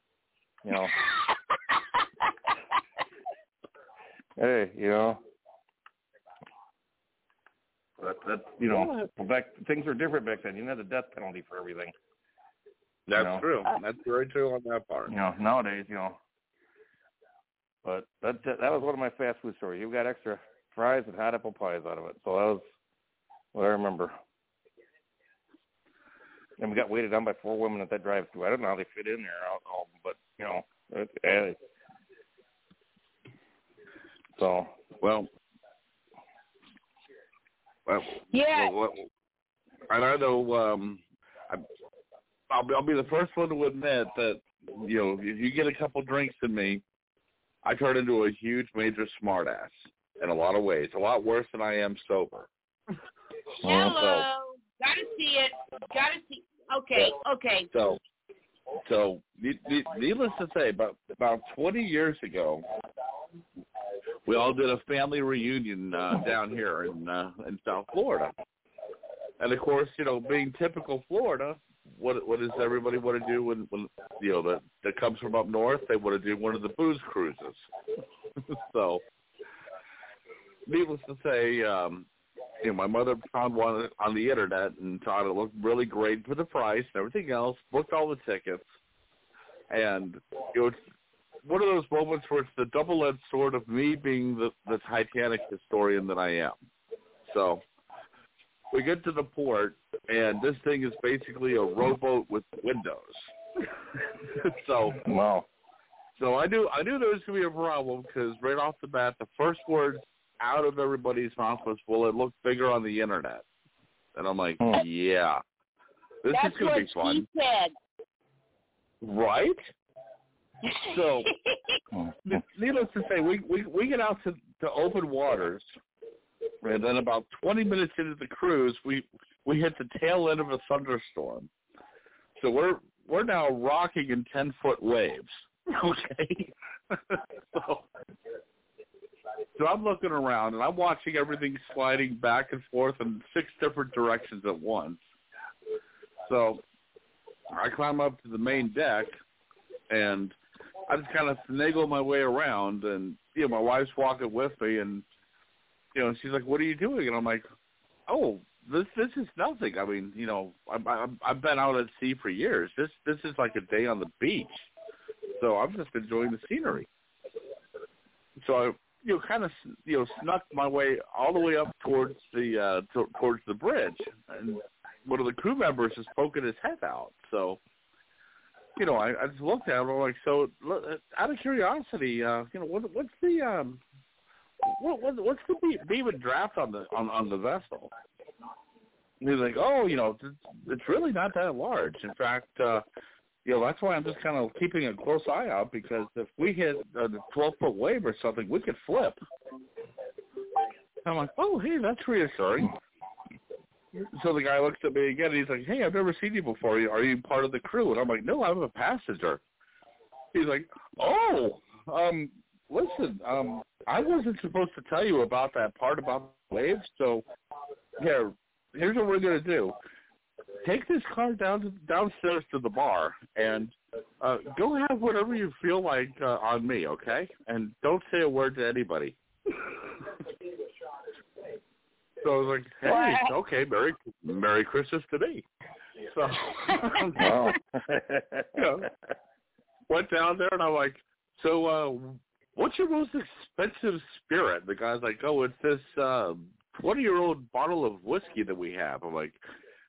F: you know. hey, you know. But that you know, back things were different back then. You didn't have the death penalty for everything.
E: That's
F: know.
E: true. That's very true on that part.
F: You know, nowadays, you know. But that that, that was one of my fast food stories. You got extra fries and hot apple pies out of it. So that was what I remember. And we got waited on by four women at that drive-through. I don't know how they fit in there, all, all but you know, it, eh, So
E: well, well,
D: Yeah.
E: well, well, and I know um, I, I'll be, I'll be the first one to admit that you know if you get a couple drinks in me, I turn into a huge major smartass in a lot of ways, a lot worse than I am sober.
D: Hello. Gotta see it. Gotta see. Okay. Okay.
E: So, so ne- ne- needless to say, about about 20 years ago, we all did a family reunion uh, down here in uh, in South Florida, and of course, you know, being typical Florida, what what does everybody want to do when when you know that that comes from up north? They want to do one of the booze cruises. so, needless to say, um, you know, my mother found one on the internet and thought it looked really great for the price and everything else. Booked all the tickets, and you know, one of those moments where it's the double-edged sword of me being the the Titanic historian that I am. So we get to the port, and this thing is basically a rowboat with windows. so
F: wow.
E: So I knew I knew there was gonna be a problem because right off the bat, the first words out of everybody's mouth was, "Well, it looked bigger on the internet," and I'm like, hmm. "Yeah, this
D: That's
E: is gonna
D: what
E: be fun,
D: she said.
E: right?" So, needless to say, we we we get out to to open waters, and then about 20 minutes into the cruise, we we hit the tail end of a thunderstorm. So we're we're now rocking in 10 foot waves. Okay. so, so I'm looking around and I'm watching everything sliding back and forth in six different directions at once. So I climb up to the main deck and I just kind of finagle my way around and you know my wife's walking with me and you know she's like what are you doing? And I'm like oh this this is nothing. I mean you know I I I've been out at sea for years. This this is like a day on the beach. So I'm just enjoying the scenery. So I you know kind of you know snuck my way all the way up towards the uh to, towards the bridge. And one of the crew members is poking his head out. So you know, I, I just looked at him. I'm like, so out of curiosity, uh, you know, what, what's the um, what, what what's the be- beam draft on the on on the vessel? And he's like, oh, you know, it's, it's really not that large. In fact, uh, you know, that's why I'm just kind of keeping a close eye out because if we hit a 12 foot wave or something, we could flip. I'm like, oh, hey, that's reassuring. So the guy looks at me again and he's like, Hey, I've never seen you before. Are you part of the crew? And I'm like, No, I'm a passenger. He's like, Oh, um, listen, um, I wasn't supposed to tell you about that part about the waves, so here here's what we're gonna do. Take this car down to, downstairs to the bar and uh go have whatever you feel like uh, on me, okay? And don't say a word to anybody. So I was like, "Hey, okay, Merry Merry Christmas to me." So,
F: Wow.
E: you know, went down there and I'm like, "So, uh what's your most expensive spirit?" The guy's like, "Oh, it's this uh, twenty-year-old bottle of whiskey that we have." I'm like,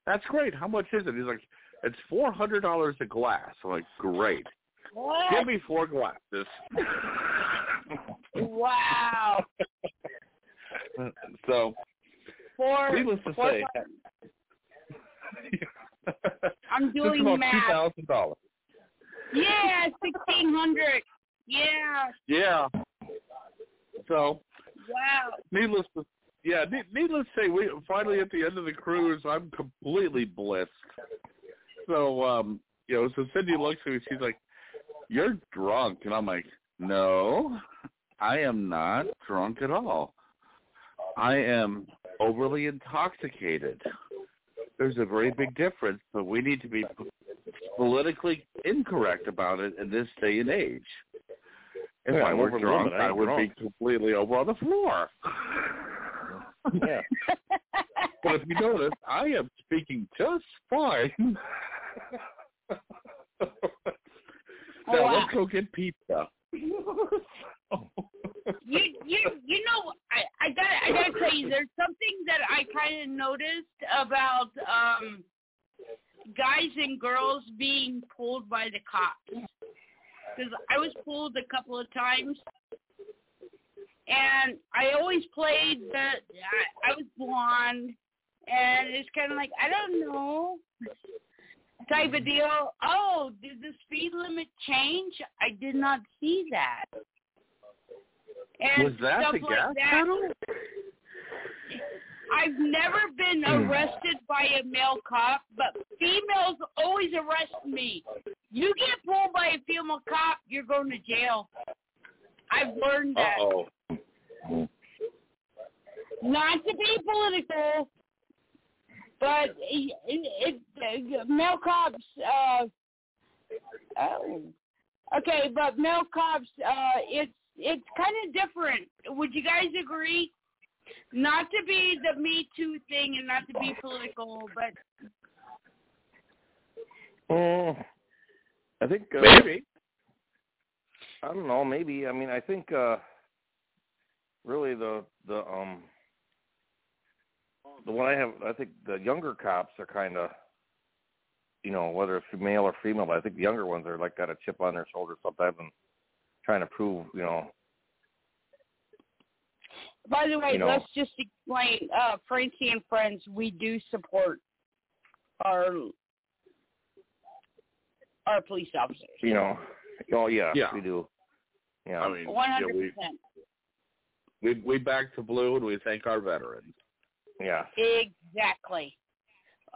E: "That's great. How much is it?" He's like, "It's four hundred dollars a glass." I'm like, "Great.
D: What?
E: Give me four glasses."
D: Wow.
E: so,
D: Four.
E: needless to
D: four-
E: say,
D: I'm doing math.
E: thousand dollars.
D: Yeah, sixteen hundred. Yeah.
E: Yeah. So,
D: Wow.
E: needless to yeah, ne- needless to say, we finally at the end of the cruise, I'm completely blissed. So, um, you know, so Cindy looks at me, she's like, "You're drunk," and I'm like, "No, I am not drunk at all. I am overly intoxicated. There's a very big difference, but we need to be politically incorrect about it in this day and age. If
F: Yeah,
E: I were drunk.
F: I
E: I would
F: drunk.
E: be completely over on the floor.
F: Yeah.
E: But if you notice, I am speaking just fine. now oh,
D: wow.
E: let's go get pizza.
D: you you you know I I got I gotta tell you there's something that I kind of noticed about um guys and girls being pulled by the cops because I was pulled a couple of times and I always played the. I, I was blonde, and it's kind of like I don't know type of deal. Oh, did the speed limit change? I did not see that. And
E: Was that
D: stuff
E: the
D: like
E: gas
D: that.
E: pedal?
D: I've never been arrested by a male cop, but females always arrest me. You get pulled by a female cop, you're going to jail. I've learned that.
E: Uh-oh.
D: Not to be political, but it, it, it, male cops. Uh, oh, okay, but male cops. Uh, it's it's kind of different. Would you guys agree? Not to be the Me Too thing and not to be political, but
F: Mm, I think uh,
E: Maybe.
F: I don't know. Maybe. I mean, I think uh really the the um the one I have. I think the younger cops are kind of, you know, whether it's male or female. But I think the younger ones are like got a chip on their shoulder sometimes and trying to prove, you know,
D: by the way,
F: You know-
D: let's just explain. Uh, Francie and friends, we do support our our police officers.
F: you know. Oh yeah,
E: Yeah.
F: we do. Yeah.
E: I mean,
D: One
E: yeah,
D: hundred
E: we,
D: percent.
E: we we back to blue and we thank our veterans.
F: yeah.
D: Exactly.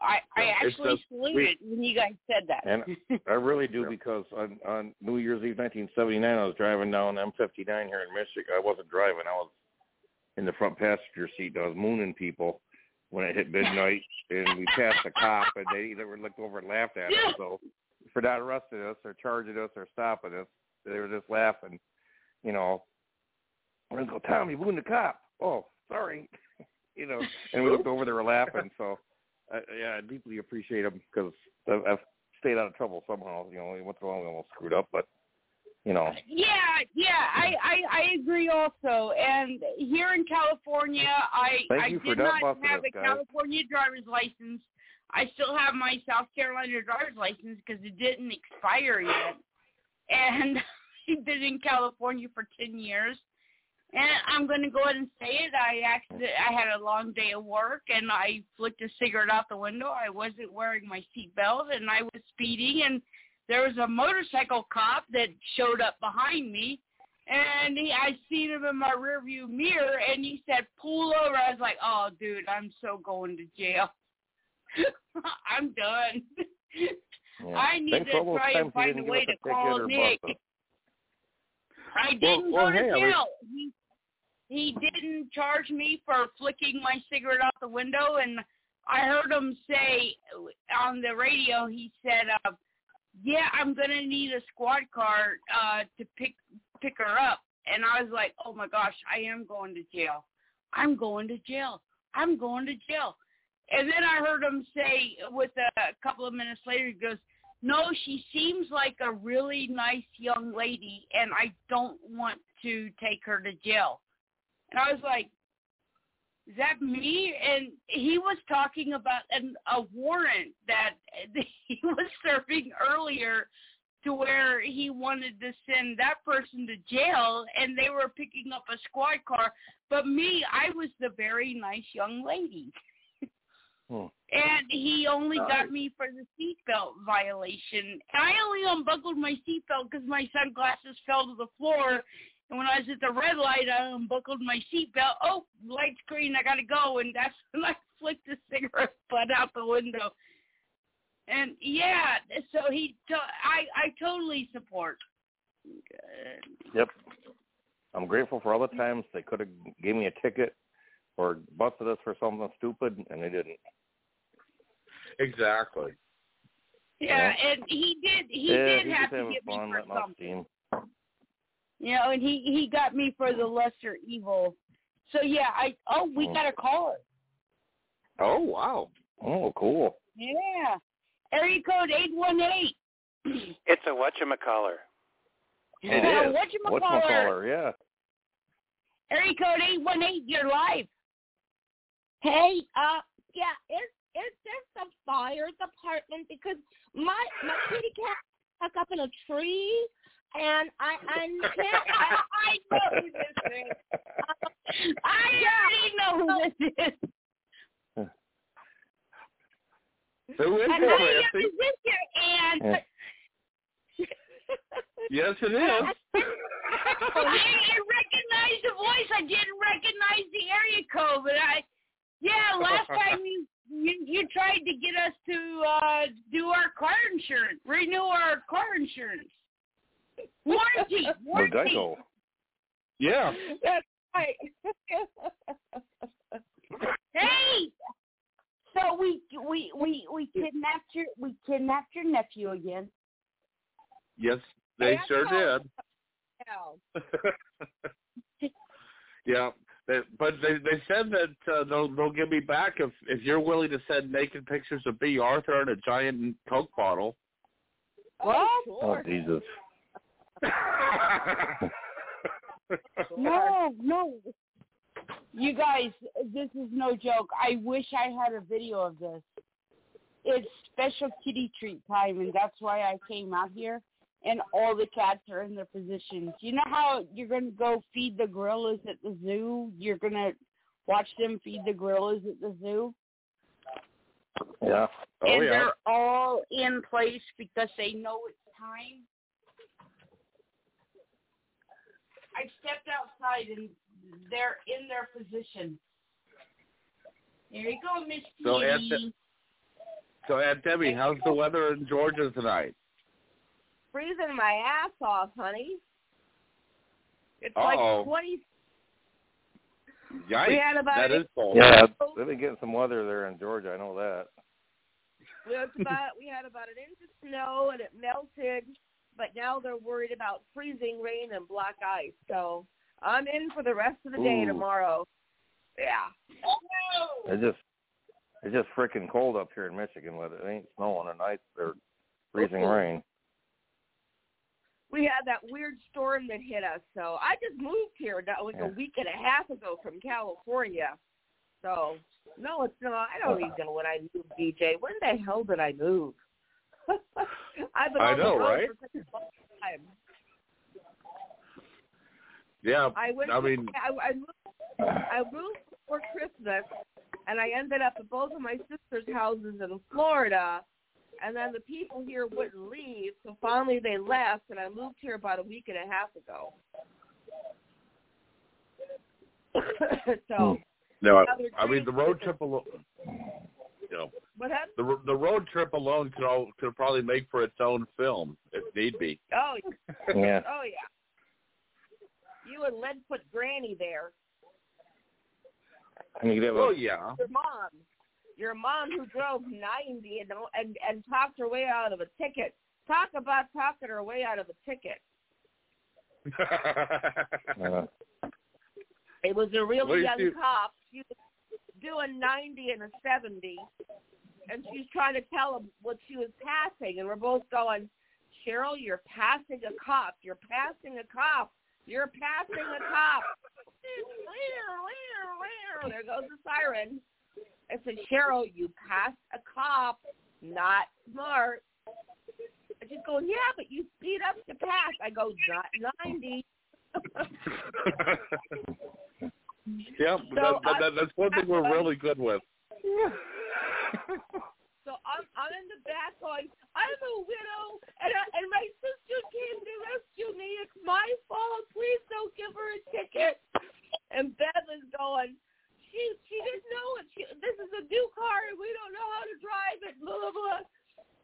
D: I I actually saluted when you guys said that.
F: And I really do because on on New Year's Eve 1979, I was driving down M59 here in Michigan. I wasn't driving; I was in the front passenger seat. And I was mooning people when it hit midnight, and we passed a cop, and they either were looked over and laughed at us. So for not arresting us or charging us or stopping us, they were just laughing. You know, I go, Tom, you mooning the cop. Oh, sorry. you know, and we looked over, they were laughing. So, I, yeah, I deeply appreciate them because I've, I've stayed out of trouble somehow. You know, once in a while we almost screwed up, but you know,
D: Yeah, yeah, I, I I agree also. And here in California, I I did
F: not
D: have a
F: guys.
D: California driver's license. I still have my South Carolina driver's license because it didn't expire yet. And I've been in California for ten years. And I'm going to go ahead and say it. I actually I had a long day of work, and I flicked a cigarette out the window. I wasn't wearing my seatbelt, and I was speeding, and there was a motorcycle cop that showed up behind me and he, I seen him in my rearview mirror and he said pull over. I was like, oh dude, I'm so going to jail. I'm done.
F: yeah.
D: I need
F: Thanks
D: to
F: for all those
D: try and find a way to call Nick. I didn't
E: well,
D: go to
E: hey,
D: jail. He, he didn't charge me for flicking my cigarette out the window, and I heard him say on the radio. He said, uh, "Yeah, I'm gonna need a squad car uh, to pick pick her up." And I was like, "Oh my gosh, I am going to jail. I'm going to jail. I'm going to jail." And then I heard him say, with a, a couple of minutes later, he goes, no, she seems like a really nice young lady, and I don't want to take her to jail. And I was like, is that me? And he was talking about an, a warrant that he was serving earlier to where he wanted to send that person to jail, and they were picking up a squad car. But me, I was the very nice young lady.
F: Hmm.
D: And he only got me for the seatbelt violation. And I only unbuckled my seatbelt because my sunglasses fell to the floor. And when I was at the red light, I unbuckled my seatbelt. Oh, light's green, I gotta go. And that's when I flicked the cigarette butt out the window. And yeah, so he, to- I, I totally support.
F: Yep. I'm grateful for all the times they could have gave me a ticket or busted us for something stupid, and they didn't.
E: Exactly.
D: Yeah, and he did. He
F: yeah,
D: did
F: he's
D: have to
F: having
D: get me for something.
F: steam.
D: You know, and he he got me for the lesser evil. So yeah, I oh we
F: Mm.
D: got a caller.
E: Oh wow.
F: Oh, cool.
D: Yeah, area code eight one eight.
G: It's a whatchamacaller.
F: It
D: Yeah,
F: is.
D: whatchamacallit?
F: Whatchamacallit, yeah.
D: Area code eight one eight. You're live.
H: Hey, uh, yeah, is is there some fire department because my my kitty cat stuck up in a tree, and I I
D: I know who this is. Uh, I already know who this is.
E: Who is
D: And
E: it,
D: I
E: Nancy?
D: am this and
E: Yes, it is.
D: I, I recognize the voice. I didn't recognize the area code, but I, yeah, last time you you, you tried to get us to uh do our car insurance, renew our car insurance, warranty, warranty.
F: Geico.
E: Yeah.
H: That's right.
D: Hey, so we we we we kidnapped your we kidnapped your nephew again.
E: Yes, they
H: That's
E: sure did. Yeah, they, but they they said that uh, they'll they'll give me back if if you're willing to send naked pictures of Bea Arthur in a giant Coke bottle.
H: What?
F: Oh Jesus.
D: No, no. You guys, this is no joke. I wish I had a video of this. It's special kitty treat time, and that's why I came out here. And all the cats are in their positions. You know how you're going to go feed the gorillas at the zoo? You're going to watch them feed the gorillas at the zoo?
F: Yeah.
E: Oh
D: and
E: yeah.
D: they're all in place because they know it's time. I stepped outside and they're in their position. There you go, Miss
E: So. Aunt, so Aunt Debbie, how's the weather in Georgia tonight?
H: Freezing my ass off, honey. It's
E: Uh-oh.
H: like twenty.
E: Yikes,
H: We had about
E: that
H: an
E: is cold.
F: Yeah, they've been getting some weather there in Georgia. I know that.
H: We had about we had about an inch of snow and it melted, but now they're worried about freezing rain and black ice. So I'm in for the rest of the day tomorrow. Yeah.
F: It's just it's just freaking cold up here in Michigan. With it ain't snowing and ice or freezing rain.
H: We had that weird storm that hit us, so I just moved here like
F: Yeah.
H: a week and a half ago from California. So no, it's not. I don't even know when I moved, DJ. When the hell did I move? I've been
E: I know, right?
H: for such a long time.
E: Yeah,
H: I went.
E: I mean,
H: I, I moved. I moved for Christmas, and I ended up at both of my sisters' houses in Florida. And then the people here wouldn't leave, so finally they left, and I moved here about a week and a half ago. so,
E: hmm.
H: no,
E: I, I mean the road trip alone. You know,
H: what happened?
E: the the road trip alone could all, could probably make for its own film if need be.
H: Oh,
F: Yeah.
H: oh yeah. You and Leadfoot Granny there.
F: And you could a,
E: Oh yeah.
H: Your mom. Your mom who drove 90 and, and, and talked her way out of a ticket. Talk about talking her way out of a ticket.
F: uh,
H: It was a
E: What do
H: really
E: you
H: young
E: do?
H: cop. She was doing 90 and a 70, and she's trying to tell him what she was passing, and we're both going, Cheryl, you're passing a cop. You're passing a cop. You're passing a cop. There goes the siren. I said, Cheryl, you passed a cop. Not smart. I just go, yeah, but you speed up to pass. I go, not 90.
E: yeah,
H: So,
E: that, that, that, that's one thing we're really good with.
H: So I'm I'm in the back going, I'm a widow, and I, and my sister came to rescue me. It's my fault. Please don't give her a ticket. And Bev is going, she she didn't know it. She, this is a new car, and we don't know how to drive it. Blah blah blah.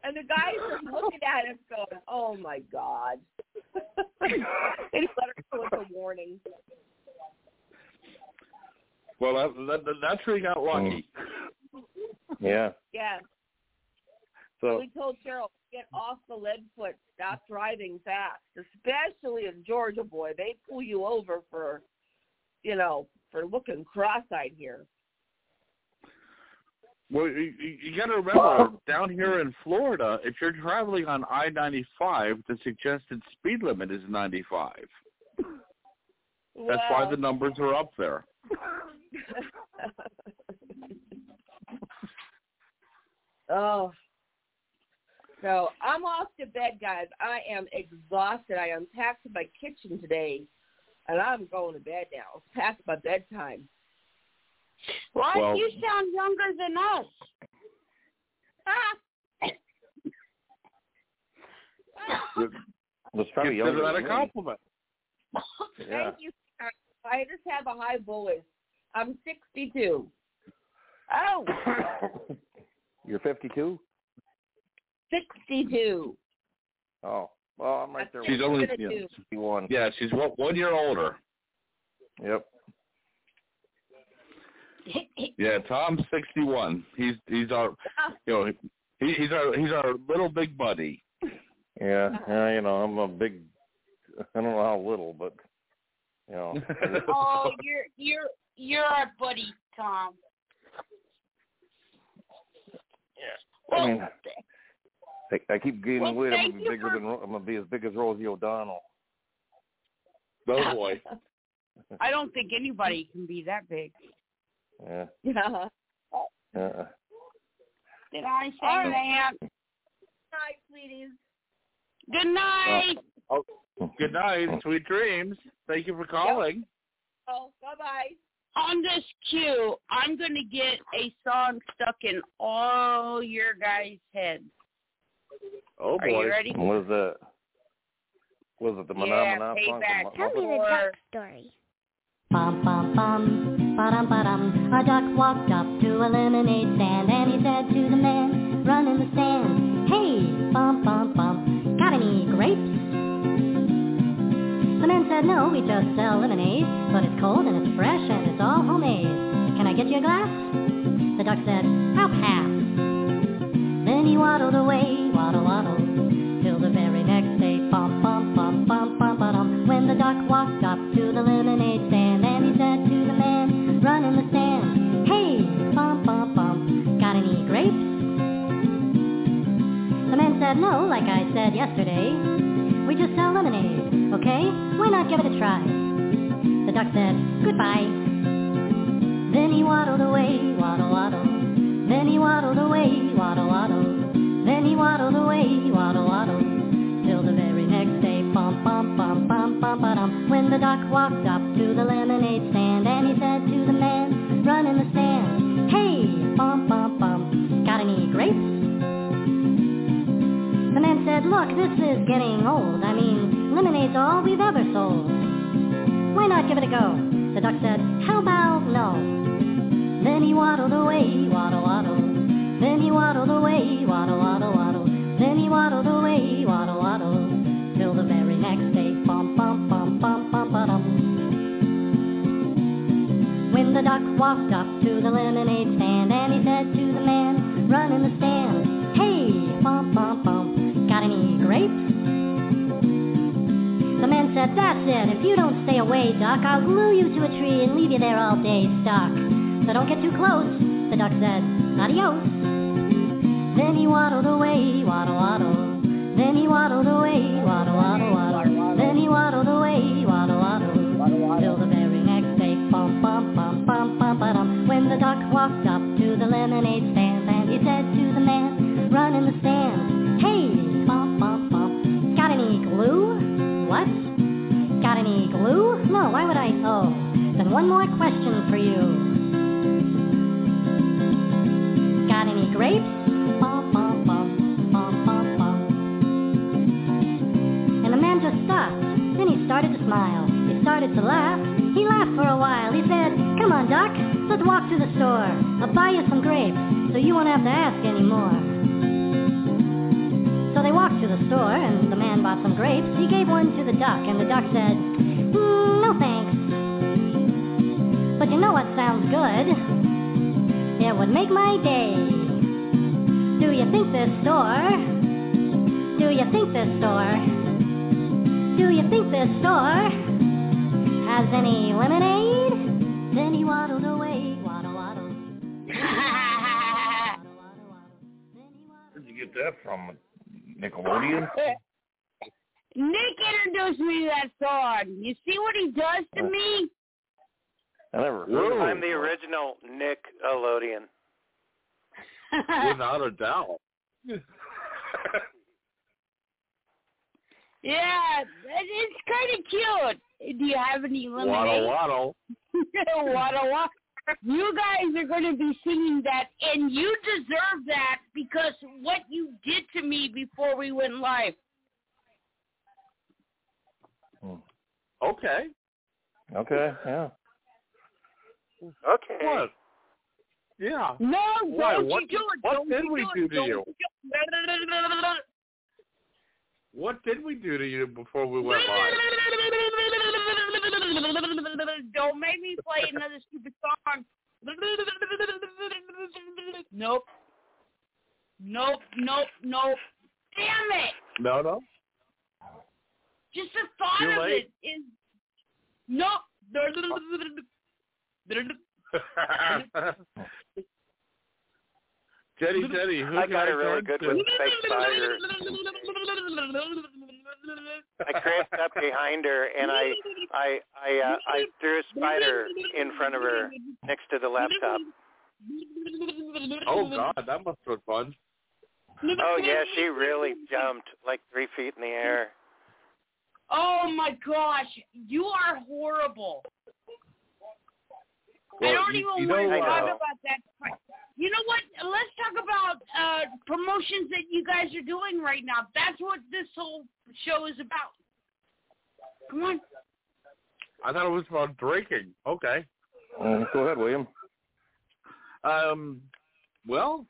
H: And the guy's just looking at us, going, "Oh my god." and he let her know it's a warning.
E: Well, that, that, that, that's where you got lucky. Mm.
F: yeah.
H: Yeah.
F: So
H: we told Cheryl, get off the lead foot, stop driving fast, especially in Georgia, boy. They pull you over for, you know, for looking cross-eyed here.
E: Well, you, you got to remember, down here in Florida, if you're traveling on I-95, the suggested speed limit is 95. That's why the numbers are up there.
H: oh. So I'm off to bed, guys. I am exhausted. I unpacked my kitchen today, and I'm going to bed now. It's past my bedtime.
D: What?
E: Well-
D: you sound younger than us.
H: Ah,
F: Was probably
E: Consider
F: younger
E: that a
F: than me.
E: compliment.
F: Yeah.
H: Thank you. I just have a high voice. I'm 62.
D: Oh,
F: You're 52.
H: 62.
F: Oh, well, I'm right there.
E: She's
F: with
E: only
F: you.
H: Fifty-two.
F: 51.
E: yeah, she's one, one year older.
F: Yep.
E: Yeah, Tom's sixty one. He's he's our you know he, he's our he's our little big buddy.
F: Yeah, yeah, you know, I'm a big. I don't know how little, but you know.
D: oh, you're you're you're our buddy, Tom.
F: I mean, I, I keep getting
D: Well,
F: weight. I'm gonna be bigger
D: for-
F: than Ro- I'm gonna be as big as Rosie O'Donnell.
E: Oh boy.
D: I don't think anybody can be that big.
F: Yeah.
H: Yeah.
F: Uh,
D: Did I say
H: All
D: that?
H: Night, sweeties.
D: Good night.
E: Oh, good night, sweet dreams. Thank you for calling.
H: Oh, bye-bye.
D: On this cue, I'm going to get a song stuck in all your guys' heads.
E: Oh
D: Are
E: boy.
D: you ready?
F: what is that? Was it the
D: Yeah,
F: Manamana song?
D: payback.
F: from
I: Tell me the duck story.
J: Bum bum bum, ba-dum ba-dum. A duck walked up to a lemonade stand and he said to the man, run in the stand, hey, bum bum bum, got any grapes? The man said, no, we just sell lemonade, but it's cold and it's fresh and it's all homemade. Don't get too close, He gave one to the duck, and the duck said, mm, No thanks. But you know what sounds good? It would make my day. Do you think this store? Do you think this store? Do you think this store has any lemonade? Then he waddled away, waddle waddle.
F: Where'd you get that from? Nickelodeon?
D: Nick introduced me to that song. You see what he does to uh, me?
F: I never heard
G: I'm the original Nick Elodian.
E: Without a doubt.
D: Yeah, it's kind of cute. Do you have any lemonade?
E: Waddle
D: lemonade?
E: waddle.
D: waddle waddle. You guys are going to be singing that, and you deserve that because what you did to me before we went live. Mm-hmm.
E: Okay.
F: Okay, yeah.
G: Okay.
E: What? Yeah.
D: No,
E: Why?
D: don't
E: What-
D: you do it.
E: what
D: don't
E: did we
D: do,
E: do to you? What did we do to you before we went live?
D: Don't make me play another stupid song. Nope. Nope, nope, nope. Damn it!
E: No, no.
D: Just the thought
E: Too
D: of
E: late.
D: it is nope.
E: Jenny, Jenny, who
G: I got
E: got
G: it really good with fake cider. I cramped up behind her and I I I uh, I threw a spider in front of her next to the laptop.
E: Oh God, that must have been fun.
G: Oh yeah, she really jumped like three feet in the air.
D: Oh my gosh, you are horrible. I don't
E: you-
D: even
E: you
D: want to talk
E: uh,
D: about that. You know what? Let's talk about uh promotions that you guys are doing right now. That's what this whole show is about. Come on.
E: I thought it was about drinking. Okay.
F: Uh, go ahead, William.
E: Um, well,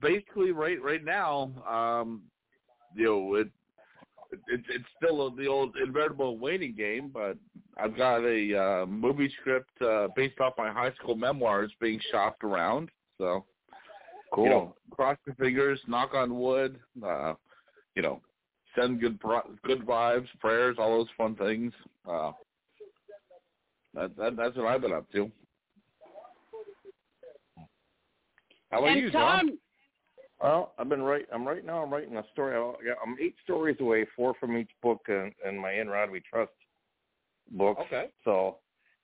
E: basically, right right now, um, you know, it, it it's still the old inevitable waiting game, but I've got a uh, movie script uh, based off my high school memoirs being shopped around. So,
F: Cool.
E: you know, cross your fingers, knock on wood, uh, you know, send good pro- good vibes, prayers, all those fun things. Uh, that, that that's what I've been up to. How about
D: and
E: you, John?
F: Well, I've been right. I'm right now. I'm writing a story. I'm eight stories away, four from each book, and, and my In Rod We Trust book.
E: Okay.
F: So,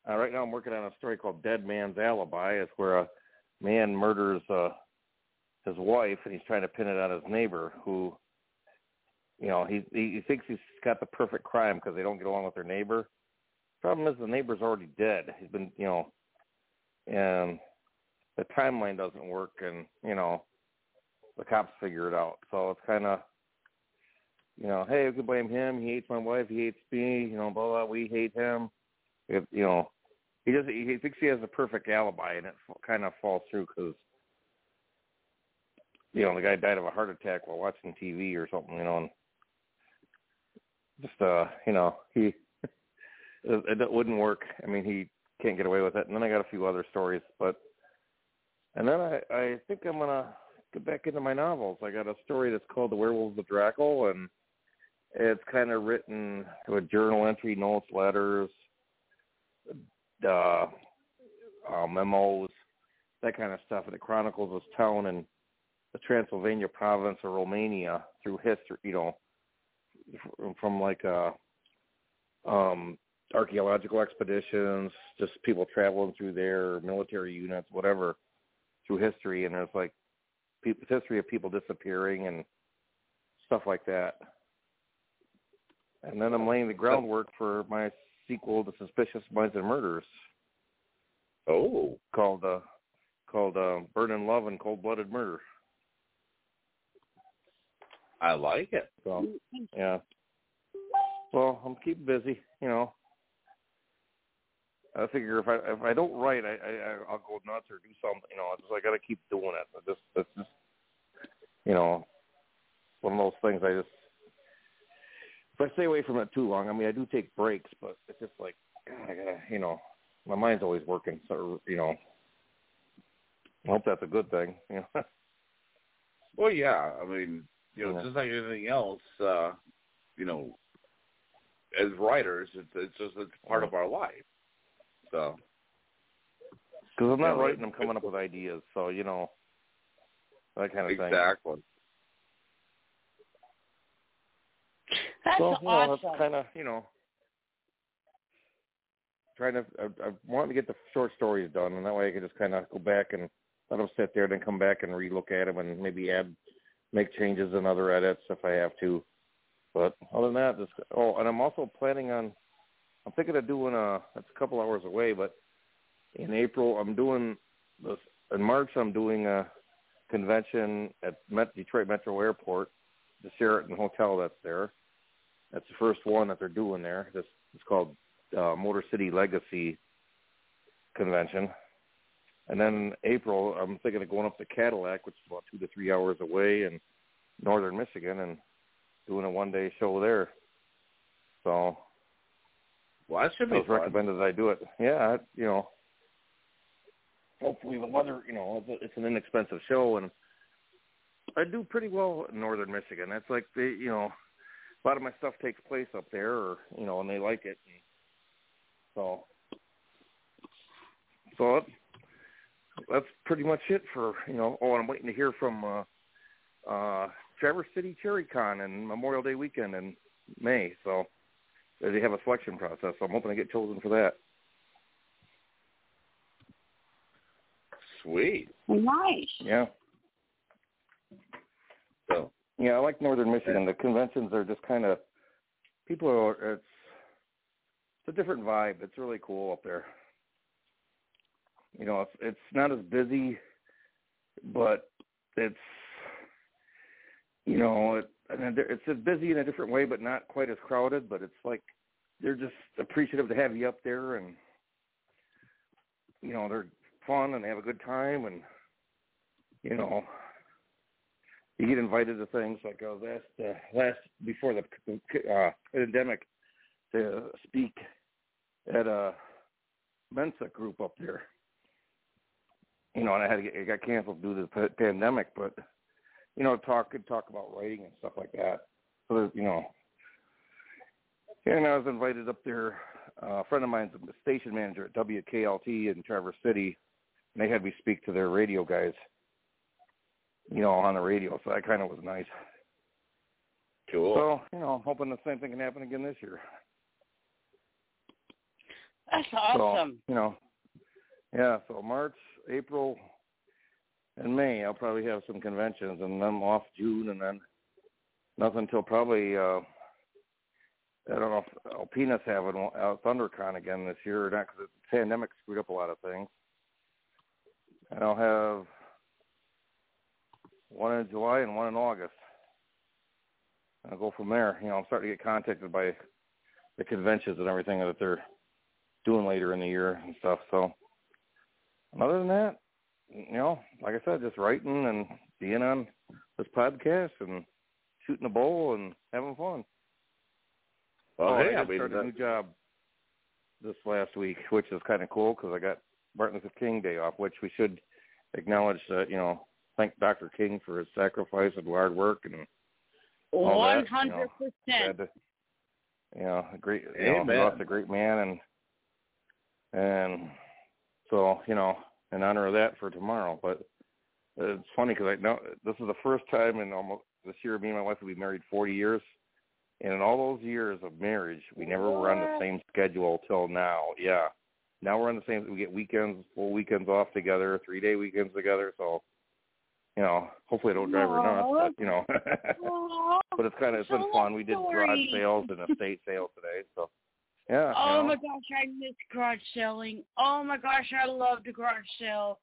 F: uh, right now I'm working on a story called Dead Man's Alibi. It's where a man murders uh, his wife, and he's trying to pin it on his neighbor, who, you know, he he, he thinks he's got the perfect crime because they don't get along with their neighbor. Problem is, the neighbor's already dead. He's been, you know, and the timeline doesn't work, and you know, the cops figure it out. So it's kind of, you know, hey, we can blame him. He hates my wife. He hates me. You know, blah blah. We hate him. If, you know, he doesn't. He thinks he has a perfect alibi, and it kind of falls through because, you know, the guy died of a heart attack while watching TV or something. You know, and just uh, you know, he it, it wouldn't work. I mean, he can't get away with it. And then I got a few other stories, but and then I I think I'm gonna get back into my novels. I got a story that's called The Werewolves of Drackle, and it's kind of written with journal entry, notes, letters, uh, uh, memos, that kind of stuff. And it chronicles this town in the Transylvania province of Romania through history, you know, from, from like uh, um, archaeological expeditions, just people traveling through there, military units, whatever, through history. And there's like people, history of people disappearing and stuff like that. And then I'm laying the groundwork for my sequel to Suspicious Minds and Murders.
E: Oh,
F: called uh, called uh, Burning Love and Cold Blooded Murder.
E: I like it.
F: So yeah. Well, I'm keeping busy, you know. I figure if I if I don't write, I, I I'll go nuts or do something. You know, I just I got to keep doing it. I just that's just you know one of those things. I just if I stay away from it too long, I mean I do take breaks, but it's just like God, I gotta you know my mind's always working. So you know, I hope that's a good thing. You know.
E: Well, yeah. I mean, you know,
F: Yeah.
E: just like anything else, uh, you know, as writers, it's it's just it's part of our life. So
F: Because I'm not
E: Yeah,
F: writing. I'm coming up with ideas. So you know, that kind of thing.
E: exactly.
D: that's
F: so, you know,
D: awesome.
F: that's kind of you know trying to. I, I want to get the short stories done, and that way I can just kind of go back and let them sit there, then come back and relook at them, and maybe add make changes and other edits if I have to. But other than that, just oh, and I'm also planning on. I'm thinking of doing a. It's a couple hours away, but in April I'm doing. In March I'm doing a convention at Met, Detroit Metro Airport, the Sheraton Hotel that's there. That's the first one that they're doing there. This it's called uh, Motor City Legacy Convention. And then April, I'm thinking of going up to Cadillac, which is about two to three hours away in northern Michigan, and doing a one-day show there. So,
E: well, that should be
F: it was
E: fun.
F: recommended that I do it. Yeah, I- you know, hopefully the weather, you know, it's, it's an inexpensive show, and I do pretty well in northern Michigan. That's like the, you know, a lot of my stuff takes place up there, or you know, and they like it. And so, so that's pretty much it for you know. Oh, and I'm waiting to hear from uh, uh, Traverse City Cherry Con and Memorial Day weekend in May. So they have a selection process. So I'm hoping to get chosen for that.
E: Sweet.
D: Nice.
F: Yeah. So yeah, I like Northern Michigan. The conventions are just kind of people are. It's it's a different vibe. It's really cool up there. You know, it's it's not as busy, but it's you know it, it's it's busy in a different way, but not quite as crowded. But it's like they're just appreciative to have you up there, and you know they're fun and they have a good time, and you know you get invited to things like I was asked uh, last before the uh, pandemic to speak at a Mensa group up there. You know, and I had to get, it got canceled due to the pandemic, but you know, talk could talk about writing and stuff like that. So there's, you know, and I was invited up there. Uh, a friend of mine's a station manager at WKLT in Traverse City, and they had me speak to their radio guys you know, on the radio. So that kind of was nice.
E: Cool.
F: So, you know, I'm hoping the same thing can happen again this year.
D: That's awesome.
F: So, you know, yeah, so March, April, and May, I'll probably have some conventions, and then I'm off June, and then nothing until probably, uh, I don't know if Alpena's having uh, ThunderCon again this year or not, because the pandemic screwed up a lot of things. And I'll have one in July and one in August. And I'll go from there. You know, I'm starting to get contacted by the conventions and everything that they're doing later in the year and stuff. So, other than that, you know, like I said, just writing and being on this podcast and shooting a bowl and having fun.
E: Well,
F: oh,
E: hey,
F: I
E: I mean,
F: started a new job this last week, which is kind of cool because I got Martin Luther King Day off, which we should acknowledge that you know thank Dr. King for his sacrifice and hard work and all
D: One
F: that, you know.
D: hundred
F: Had
D: percent.
F: to- you know, a great, you know,
E: Amen.
F: he lost a great man, and and so you know, in honor of that for tomorrow. But uh, it's funny because I know this is the first time in almost this year. Me and my wife will be married forty years, and in all those years of marriage, we never were on the same schedule till now. Yeah, now we're on the same. We get weekends, full weekends off together, three day weekends together. So. You know, hopefully it don't drive her nuts, but you know, but it's kind of it's been fun. We did garage sales and estate sales today, so yeah.
D: Oh
F: you
D: my gosh, I miss garage selling. Oh my gosh, I love the garage sale.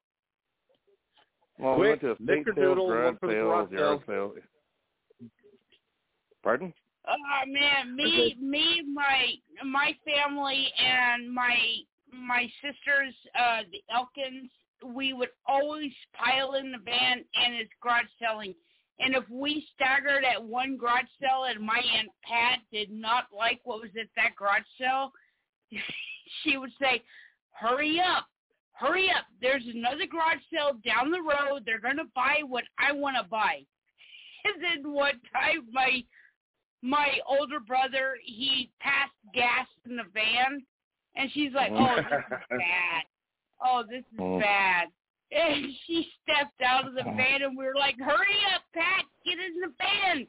F: Well, we went to
E: Quick,
F: estate sales,
E: Nickerdoodle,
F: garage
E: one for the
F: sales, yard sales. Pardon?
D: Oh man, me, me, my my family and my my sisters, uh, the Elkins, we would always pile in the van and it's garage selling. And if we staggered at one garage sale and my aunt Pat did not like what was at that garage sale, she would say, "Hurry up, hurry up! There's another garage sale down the road. They're gonna buy what I want to buy." And then one time, my my older brother he passed gas in the van, and she's like, "Oh, this is bad. Oh, this is
F: Mm.
D: bad." And she stepped out of the uh-huh. van, and we were like, "Hurry up, Pat! Get in the van!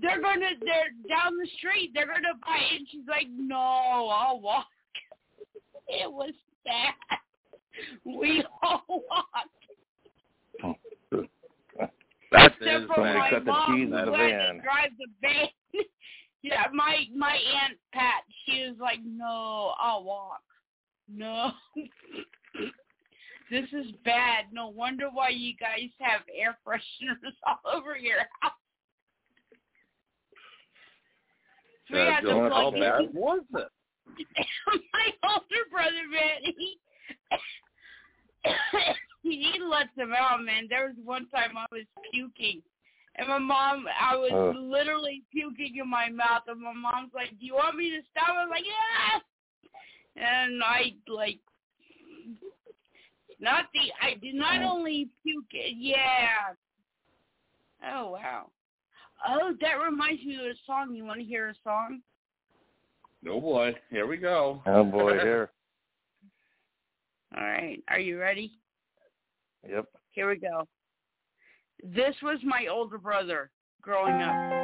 D: They're gonna, they're down the street. They're gonna buy it." And she's like, "No, I'll walk." It was bad. We all walked.
E: Oh, That's
D: Except
E: is
K: from
F: Somebody
K: my
F: cut the
K: mom
F: cheese
K: who
F: in
K: had
F: the
K: to drive the van. yeah, my my aunt Pat, she was like, "No, I'll walk." No. this is bad. No wonder why you guys have air fresheners all over your house. So we
E: Uh,
K: had to
E: Joe, how
K: plug in-
E: bad was it?
K: my older brother, man, he he lets them out, man. There was one time I was puking, and my mom, I was
F: Oh.
K: literally puking in my mouth, and my mom's like, "Do you want me to stop?" I was like, "Yeah," and I like. Not the I did not oh. only puke yeah. Oh wow. Oh, that reminds me of a song. You want to hear a song?
E: Oh boy, here we go.
F: Oh boy, here.
K: All right. Are you ready?
F: Yep.
K: Here we go. This was my older brother growing up.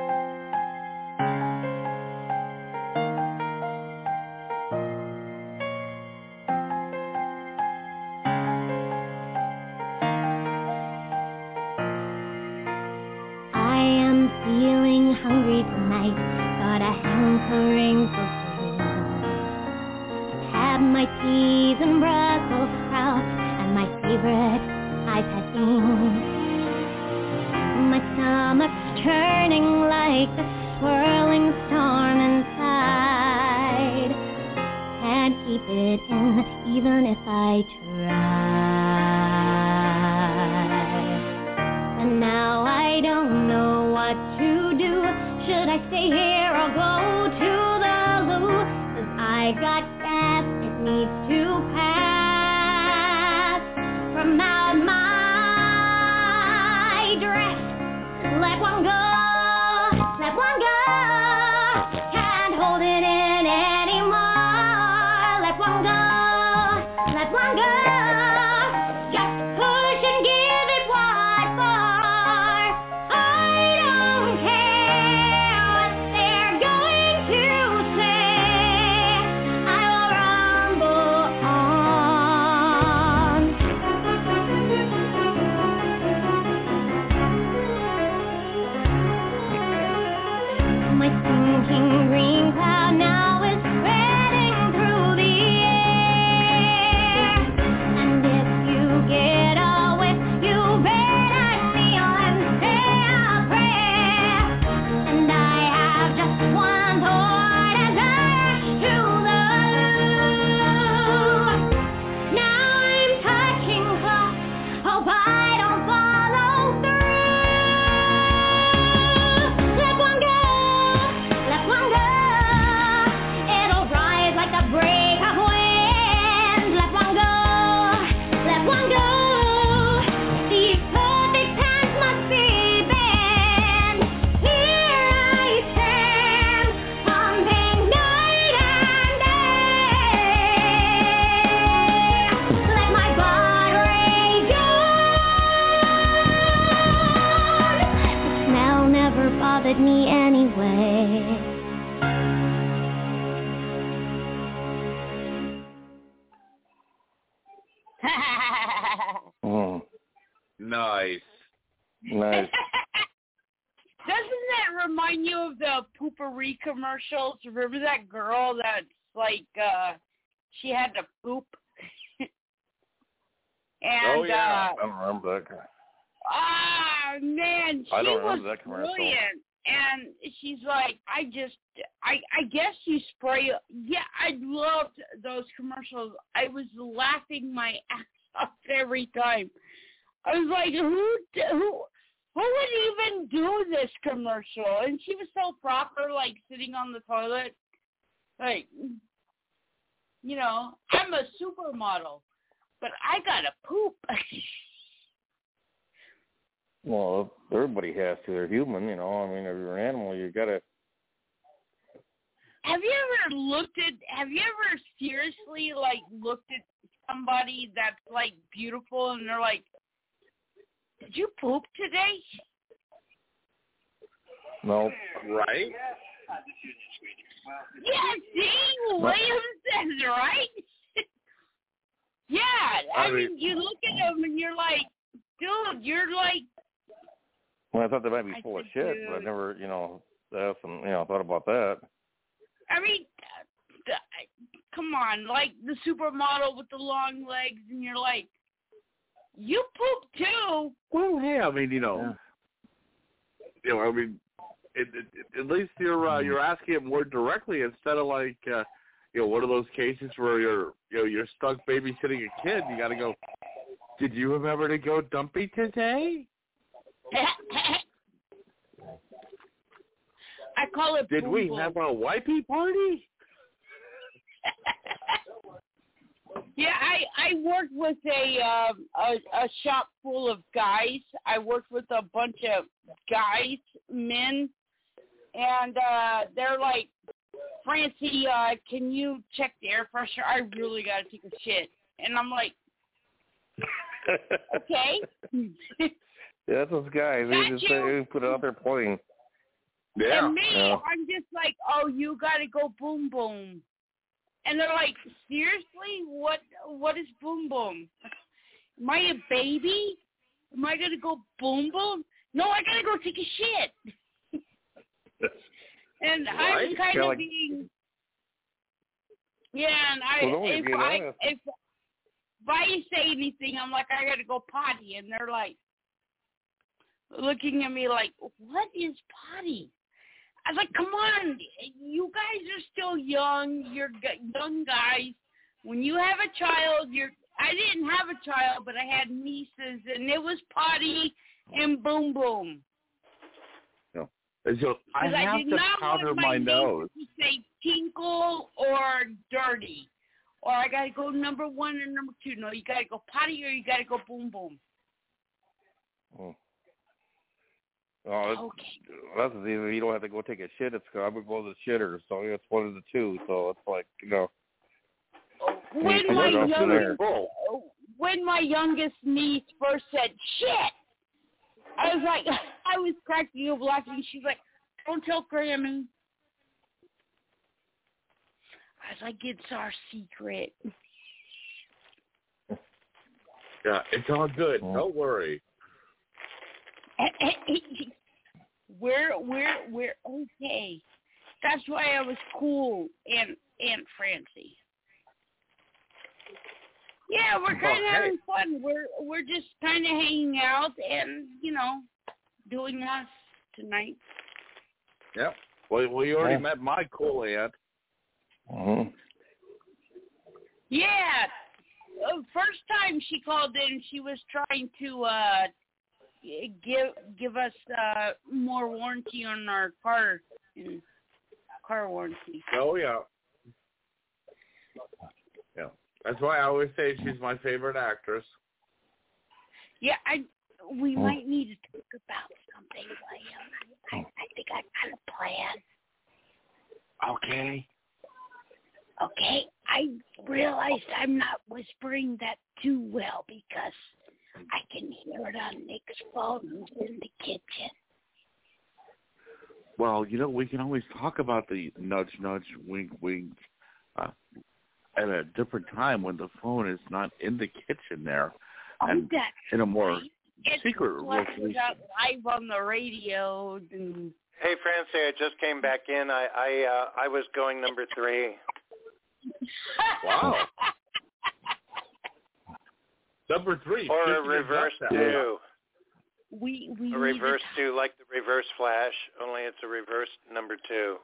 F: Mm,
E: Nice.
F: nice.
K: Doesn't that remind you of the Poo-Pourri commercials? Remember that girl that's like uh she had to poop? and
F: oh yeah,
K: uh
F: I don't remember that. guy.
K: ah man, she
F: I don't
K: was
F: remember that commercial.
K: brilliant. And she's like, I just I I guess you spray yeah, I loved those commercials. I was laughing my ass off every time. I was like, who who who would even do this commercial? And she was so proper, like sitting on the toilet. Like, you know, I'm a supermodel, but I gotta poop.
F: Well, everybody has to. They're human, you know. I mean, if you're an animal, you gotta.
K: have you ever looked at? Have you ever seriously like looked at somebody that's like beautiful and they're like, "Did you poop today?"
F: No.
E: Right?
K: Yeah, see, William says right. yeah, I,
E: I
K: mean,
E: mean-
K: you look at him and you're like, dude, you're like,
F: Well, I thought they might be
D: I
F: full of
D: said,
F: shit, but I never, you know, asked them, you know, thought about that.
D: I mean, uh, come on, like the supermodel with the long legs, and you're like, you poop too.
E: Well, hey, I mean, you know, you know, I mean, it, it, it, at least you're uh, you're asking it more directly instead of like, uh, you know, one of those cases where you're, you know, you're stuck babysitting a kid. You got to go. Did you remember to go dumpy today?
D: I call it.
E: Did
D: boom
E: we
D: boom.
E: have a wipey party?
D: Yeah, I I worked with a um a a shop full of guys. I worked with a bunch of guys, men, and uh they're like, Francie, uh, can you check the air pressure? I really got to take a shit. And I'm like, okay.
F: Yeah, that's those guys. They just they put it out there playing.
D: And me,
F: Yeah.
D: Oh, I'm just like, oh, you got to go boom boom. And they're like, seriously? What What is boom boom? Am I a baby? Am I going to go boom boom? No, I got to go take a shit. and I'm
F: Right?
D: kind
F: Yeah,
D: of
F: like-
D: being. Yeah, and I
F: Well,
D: if I
F: honest.
D: if if I say anything, I'm like I got to go potty, and they're like looking at me like, what is potty? I was like, come on, you guys are still young. You're g- young guys. When you have a child, you're. I didn't have a child, but I had nieces, and it was potty and boom boom.
E: And so I
D: Because I,
E: have
D: did
E: to
D: not
E: powder
D: want
E: my
D: my
E: nose.
D: to say tinkle or dirty, or I gotta go number one and number two. No, you gotta go potty or you gotta go boom boom.
F: Oh, oh it's, that's the thing. You don't have to go take a shit. It's because I would go to the shitter, so it's one of the two. So it's like you know.
D: When
F: you
D: my youngest, when my youngest niece first said shit, I was like, I was cracking up laughing. She's like, "Don't tell Grammy." I was like, "It's our secret."
E: Yeah, it's all good. Mm. Don't worry.
D: we're we're we're okay. That's why I was cool, and Aunt Francie. Yeah, we're kind of
E: Okay.
D: having fun. We're we're just kind of hanging out and you know doing us tonight.
E: Yep. Well, well, you already
F: Yeah.
E: met my cool aunt.
F: Mm-hmm.
D: Yeah, uh, first time she called in, she was trying to uh g- give give us uh more warranty on our car mm, car warranty.
E: Oh yeah. Yeah. That's why I always say she's my favorite actress.
D: Yeah, I we
E: Hmm.
D: might need to talk about something, William. I, I think I got a plan.
E: Okay.
D: Okay, I realized I'm not whispering that too well because I can hear it on Nick's phone in the kitchen.
E: Well, you know, we can always talk about the nudge, nudge, wink, wink, uh, at a different time when the phone is not in the kitchen there,
D: Oh,
E: and
D: that
E: in a more
D: it's
E: secret
D: like
E: location.
D: without live on the radio and
G: Hey, Francie, I just came back in. I I uh, I was going number three.
E: Wow. Number three.
G: Or a reverse
E: up
G: two.
D: we we
G: A reverse
D: to
G: two, like the reverse flash, only it's a reverse number two.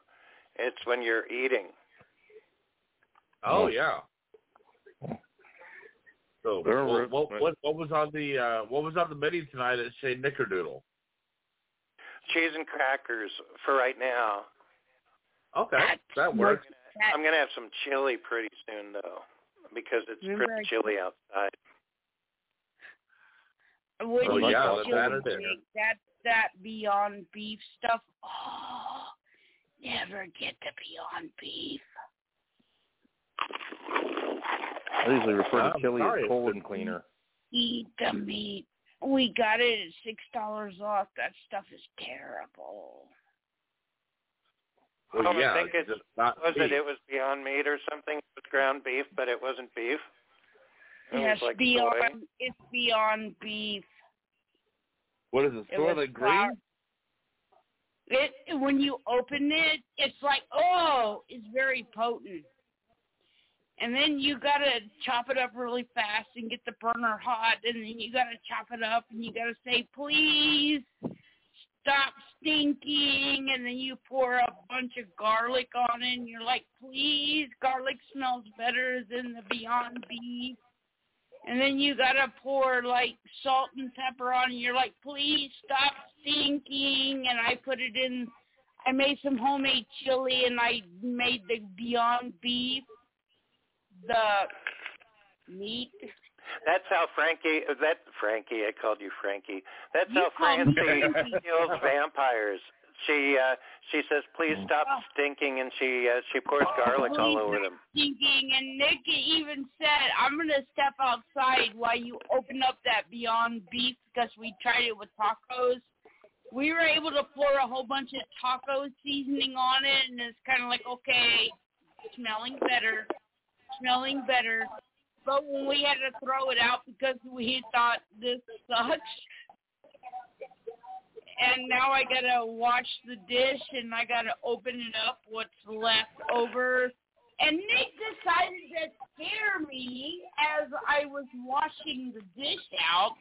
G: It's when you're eating.
E: Oh yeah. So what, what what what was on the uh what was on the menu tonight at Chez Nickerdoodle?
G: Cheese and crackers for right now.
E: Okay, that works.
G: I'm gonna have some chili pretty soon though, because it's
D: Remember
G: pretty chilly outside.
D: When
E: Oh,
D: you
E: yeah,
D: go
E: that- that it is.
D: chick, that that Beyond Beef stuff. Oh, never get the Beyond Beef.
F: I usually refer to
E: I'm
F: chili
E: sorry,
F: as
E: it's
F: colon
E: been-
F: cleaner.
D: Eat the meat. We got it at six dollars off. That stuff is terrible.
E: Well,
G: Oh, I
E: yeah,
G: think
E: it's
G: it's-
E: not
G: Was
E: beef.
G: it? It was Beyond Meat or something. It was ground beef, but it wasn't beef.
D: Yes,
G: like
D: Beyond. It's Beyond Beef.
E: What is it?
D: It
E: Soylent
D: was
E: Green?
D: flour. It when you open it, it's like oh, it's very potent. And then you gotta chop it up really fast and get the burner hot, and then you gotta chop it up and you gotta say please stop stinking, and then you pour a bunch of garlic on it, and you're like please, garlic smells better than the Beyond Beef. And then you gotta pour like salt and pepper on, and you're like, please stop stinking. And I put it in. I made some homemade chili, and I made the Beyond Beef, the meat.
G: That's how Frankie. That Frankie. I called you Frankie. That's
D: You
G: how
D: called me
G: Francie
D: Frankie.
G: kills vampires. She uh she says, "Please stop stinking," and she uh, she pours garlic all over them.
D: Stinking, and Nick even said, "I'm gonna step outside while you open up that Beyond Beef because we tried it with tacos." We were able to pour a whole bunch of taco seasoning on it, and it's kind of like, okay, smelling better, smelling better. But when we had to throw it out because we thought this sucks, and now I gotta wash the dish and I gotta open it up what's left over. And Nick decided to scare me as I was washing the dish out,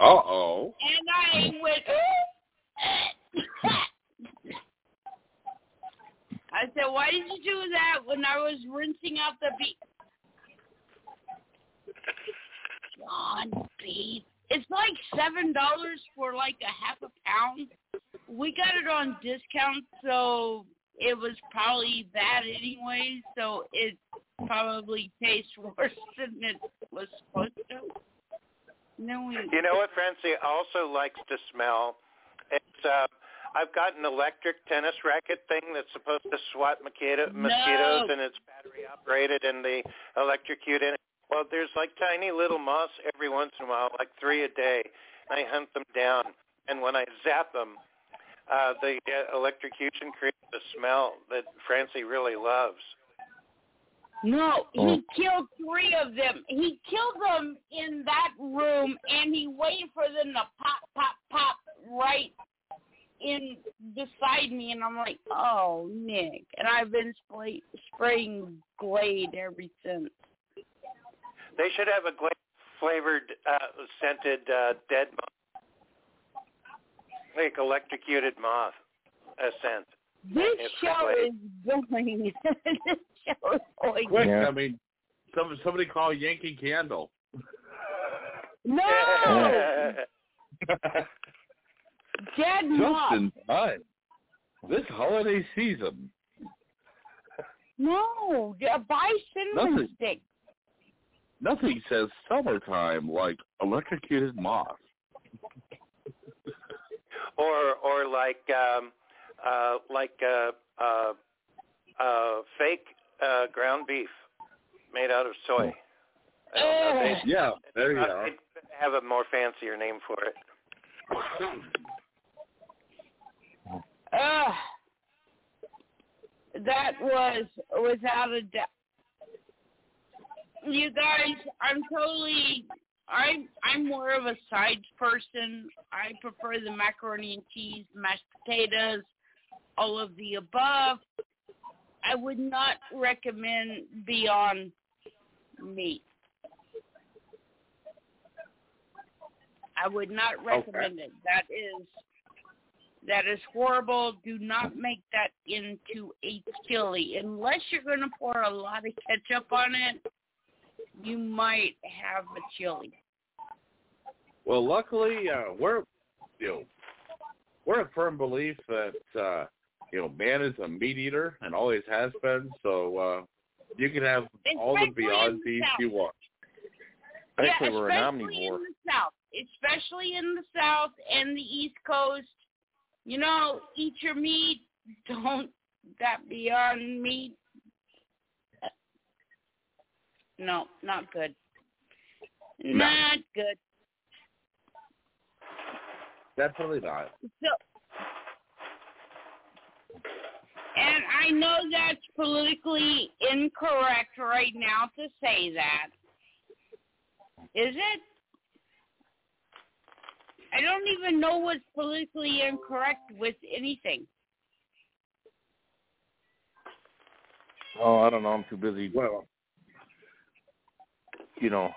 E: Uh oh.
D: and I went. I said, "Why did you do that when I was rinsing out the beef?" John beef. It's like seven dollars for like a half a pound. We got it on discount, so it was probably that anyway. So it probably tastes worse than it was supposed to. No, we.
G: You know what Francie also likes to smell? It's uh I've got an electric tennis racket thing that's supposed to swat mosquito, mosquitoes
D: No.
G: and it's battery operated and they electrocute in it. Well, there's like tiny little moths every once in a while, like three a day. I hunt them down, and when I zap them, uh, the uh, electrocution creates a smell that Francie really loves.
D: No, he killed three of them. He killed them in that room, and he waited for them to pop, pop, pop right in beside me, and I'm like, oh, Nick. And I've been spray, spraying Glade ever since.
G: They should have a gla- flavored, uh, scented uh, dead moth, like electrocuted moth uh, scent.
D: This
G: It's
D: show
G: Glade.
D: is going. this show is going.
E: Quick, I mean, some somebody call Yankee Candle.
D: No, dead
E: Just
D: moth.
E: in time. This holiday season.
D: No, buy cinnamon
E: Nothing.
D: stick.
E: Nothing says summertime like electrocuted moth.
G: or or like um, uh, like uh, uh, uh, fake uh, ground beef made out of soy. I don't know. They,
E: Yeah, there you
G: uh,
E: are.
G: have a more fancier name for it.
D: Ugh. That was without a doubt. You guys, I'm totally. I'm I'm more of a sides person. I prefer the macaroni and cheese, mashed potatoes, all of the above. I would not recommend Beyond Meat. I would not recommend it. That is that is horrible. Do not make that into a chili unless you're going to pour a lot of ketchup on it. You might have a chili.
E: Well, luckily, uh, we're you know we're a firm belief that uh, you know man is a meat eater and always has been. So uh, you can have all the
D: Especially
E: Beyond Beef you want.
F: Actually,
D: yeah,
F: we're an
D: especially in the South, especially in the South and the East Coast. You know, eat your meat. Don't that Beyond Meat. No, not good. Not good.
E: Definitely not.
D: So, and I know that's politically incorrect right now to say that. Is it? I don't even know what's politically incorrect with anything.
F: Oh, I don't know. I'm too busy.
E: Well,
F: you know,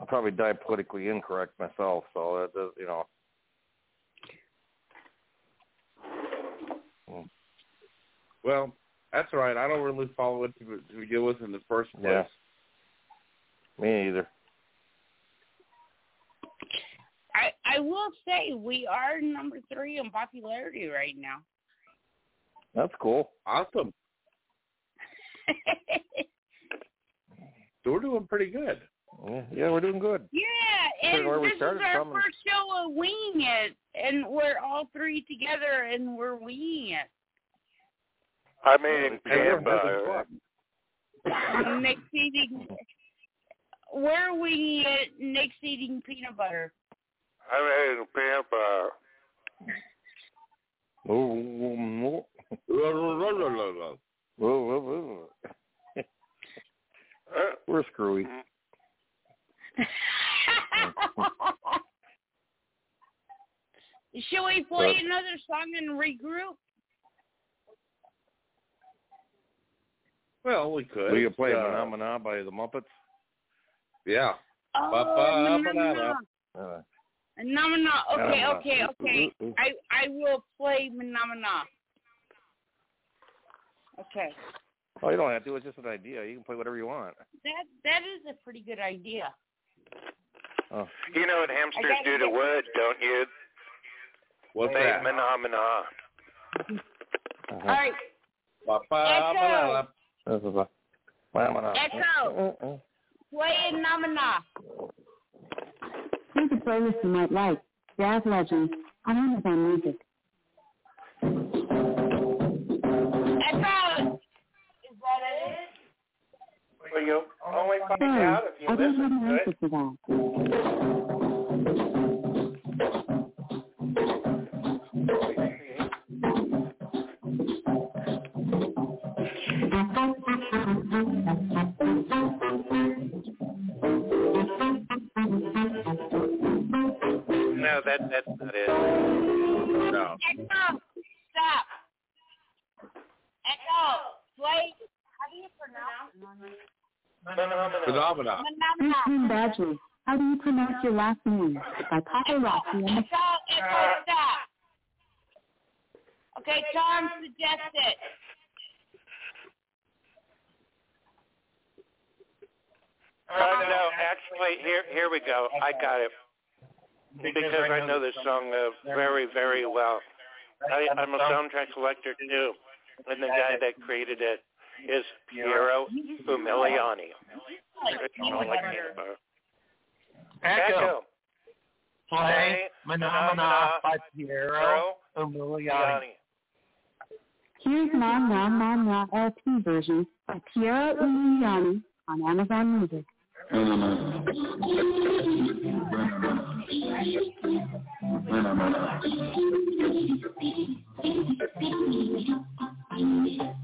F: I'll probably die politically incorrect myself. So that does, you know. Hmm.
E: Well, that's all right. I don't really follow it to, to begin with in the first place.
F: Yeah. Me either.
D: I I will say we are number three in popularity right now.
F: That's cool.
E: Awesome. so we're doing pretty good.
F: Yeah, yeah we're doing good.
D: Yeah, and
F: where we
D: this is
F: started
D: our
F: from
D: first show of winging it, and we're all three together, and we're winging it.
G: I mean,
E: And we're
G: Tampa.
E: having.
D: Nick's eating. We're winging it. Nick's eating peanut butter.
G: I mean, Tampa.
F: Uh, oh, oh, oh, oh, oh. oh. We're screwy.
D: Should we play
F: But-
D: another song and regroup?
E: Well, we could.
F: We could play
E: uh,
F: Phenomena by the Muppets.
E: Yeah.
D: Oh,
E: Ba-ba,
D: no, no, no.
F: Uh,
D: Phenomena. Okay,
F: Phenomena.
D: okay, okay.
F: Ooh, ooh, ooh.
D: I I will play Phenomena. Okay.
F: Oh, you don't have to. It's just an idea. You can play whatever you want.
D: That that is a pretty good idea.
F: Oh,
G: You know what hamsters do to wood, don't you?
E: What's
G: They
E: that?
G: phenomena.
D: All right.
E: Ba-ba-ba-da-da.
F: Echo.
D: Echo. Play Phenomena.
L: Here's a playlist you might like. Jazz Legends on Amazon Music.
G: Well, you only find
L: Sorry,
G: out if you
L: I
G: listen to it.
L: for that.
G: No, that that's not it.
E: No.
D: Echo. Stop. Echo. Play. How do you pronounce
G: Phenomena.
E: Phenomena.
D: Phenomena.
L: Badgley, how do you pronounce your last name? By Papa Rocky and
D: Echo. Echo. Okay, Tom suggested.
G: Uh, no, actually, here here we go. I got it because I know this song uh, very very well. I, I'm a soundtrack selector too, and the guy that created it is Piero Umiliani.
M: Echo. Play Manamana by
G: Piero
M: Umiliani.
L: Here's Mah Nà Mah Nà LP version by Piero Umiliani on Amazon Music.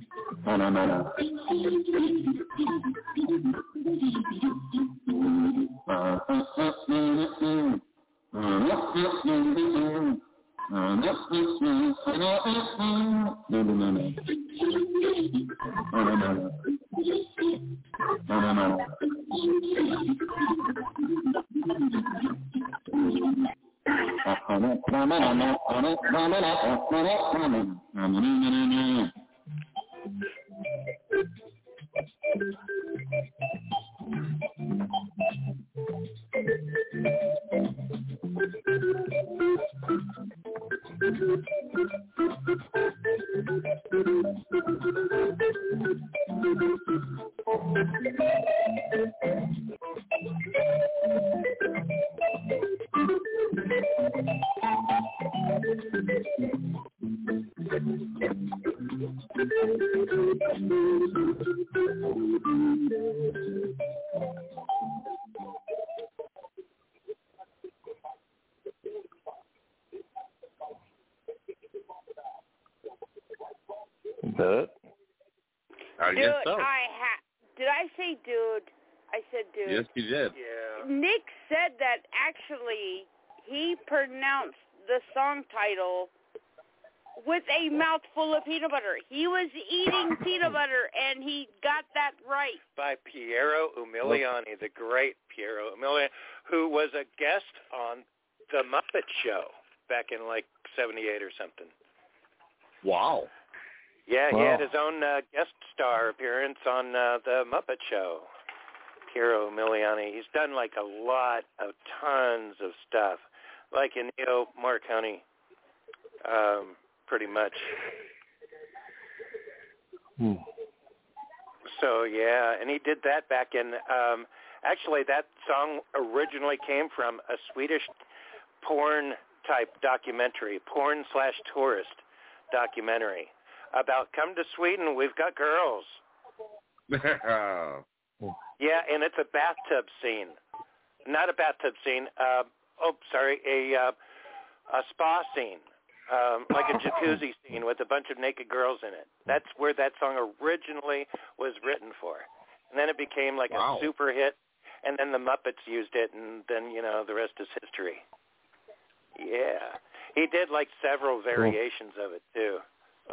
L: Mana mana. Thank you.
F: Is that?
E: I
H: dude,
E: guess so.
H: I ha- did I say dude? I said dude.
E: Yes, you did.
G: Yeah.
H: Nick said that actually he pronounced the song title with a mouthful of peanut butter. He was eating peanut butter and he got that right.
G: By Piero Umiliani, the great Piero Umiliani, who was a guest on The Muppet Show back in like 78 or something.
E: Wow.
G: Yeah, he had his own uh, guest star appearance on uh, The Muppet Show. Piero Umiliani. He's done like a lot of tons of stuff, like Ennio Morricone, um, pretty much.
F: Hmm.
G: So yeah, and he did that back in. Um, actually, that song originally came from a Swedish porn type documentary, porn slash tourist documentary about come to Sweden, we've got girls. Yeah, and it's a bathtub scene, not a bathtub scene. Uh, oh, sorry, a uh, a spa scene, um, like a jacuzzi scene with a bunch of naked girls in it. That's where that song originally was written for, and then it became like
E: Wow.
G: a super hit. And then the Muppets used it, and then you know the rest is history. Yeah, he did like several variations of it too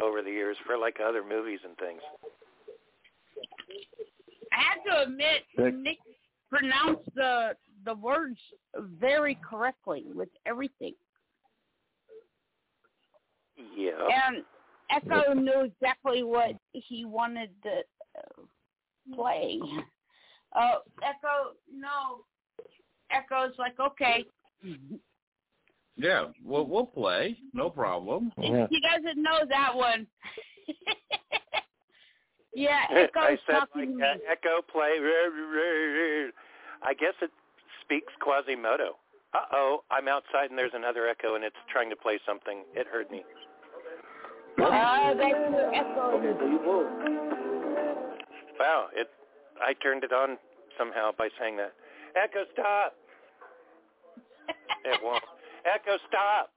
G: over the years for like other movies and things.
D: I have to admit,
G: Nick.
D: Nick pronounced the the words very correctly with everything,
G: Yeah.
D: and Echo knew exactly what he wanted to uh, play. Uh, Echo, no. Echo's like, okay.
E: Yeah, we'll we'll play. No problem.
D: He doesn't know that one. yeah,
G: I
D: Echo's
G: said
D: talking
G: like uh, echo play. I guess it speaks Quasimodo. Uh oh, I'm outside and there's another echo and it's trying to play something. It heard me.
D: Uh, that's your Echo.
G: Wow, it. I turned it on somehow by saying that. Echo stop. it won't. Echo stop.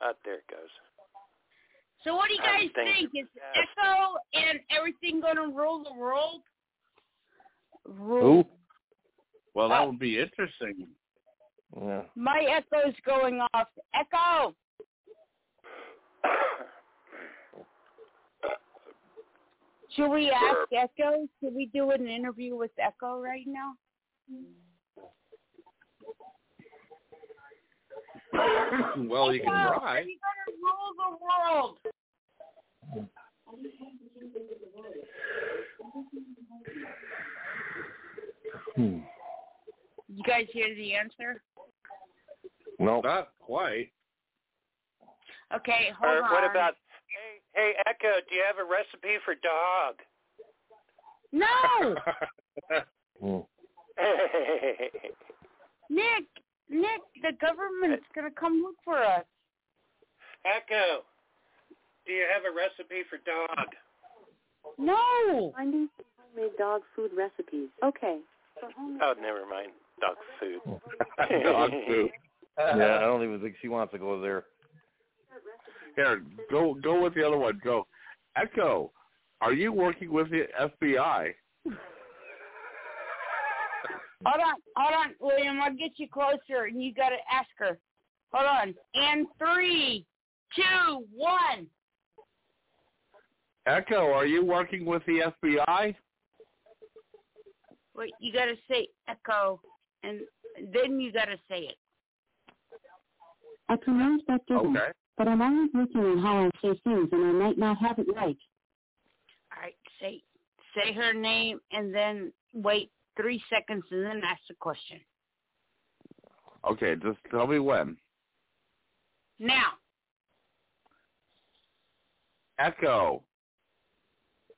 G: Uh, there it goes.
D: So what do you guys
G: Everything
D: think? Is Echo and everything going to rule the world?
E: Who? Well, that would be interesting.
F: Yeah.
D: My Echo's going off. Echo! Should we ask Echo? Should we do an interview with Echo right now?
E: well, you can try.
D: Are you going to rule the world?
F: Hmm.
D: You guys hear the answer?
F: No.
E: Not quite.
D: Okay, hold
G: or
D: on.
G: what about? Hey, hey, Echo, do you have a recipe for dog?
D: No!
F: Hmm.
D: Nick, Nick, the government's going to come look for us.
G: Echo, do you have a recipe for dog?
D: No.
I: Finding homemade dog food recipes. Okay. For homemade
G: Oh, never mind. Dog food.
E: Dog food.
F: yeah, I don't even think she wants to go there.
E: Here, go go with the other one. Go. Echo, are you working with the FBI?
D: Hold on, hold on, William. I'll get you closer, and you got to ask her. Hold on. And three, two, one.
E: Echo, are you working with the FBI?
D: Wait, you got to say echo, and then you got to say it.
I: I pronounce that different,
E: Okay.
I: but I'm always working on how I say things, and I might not have it right.
D: All right, say say her name, and then wait three seconds, and then ask the question.
E: Okay, just tell me when.
D: Now,
E: Echo,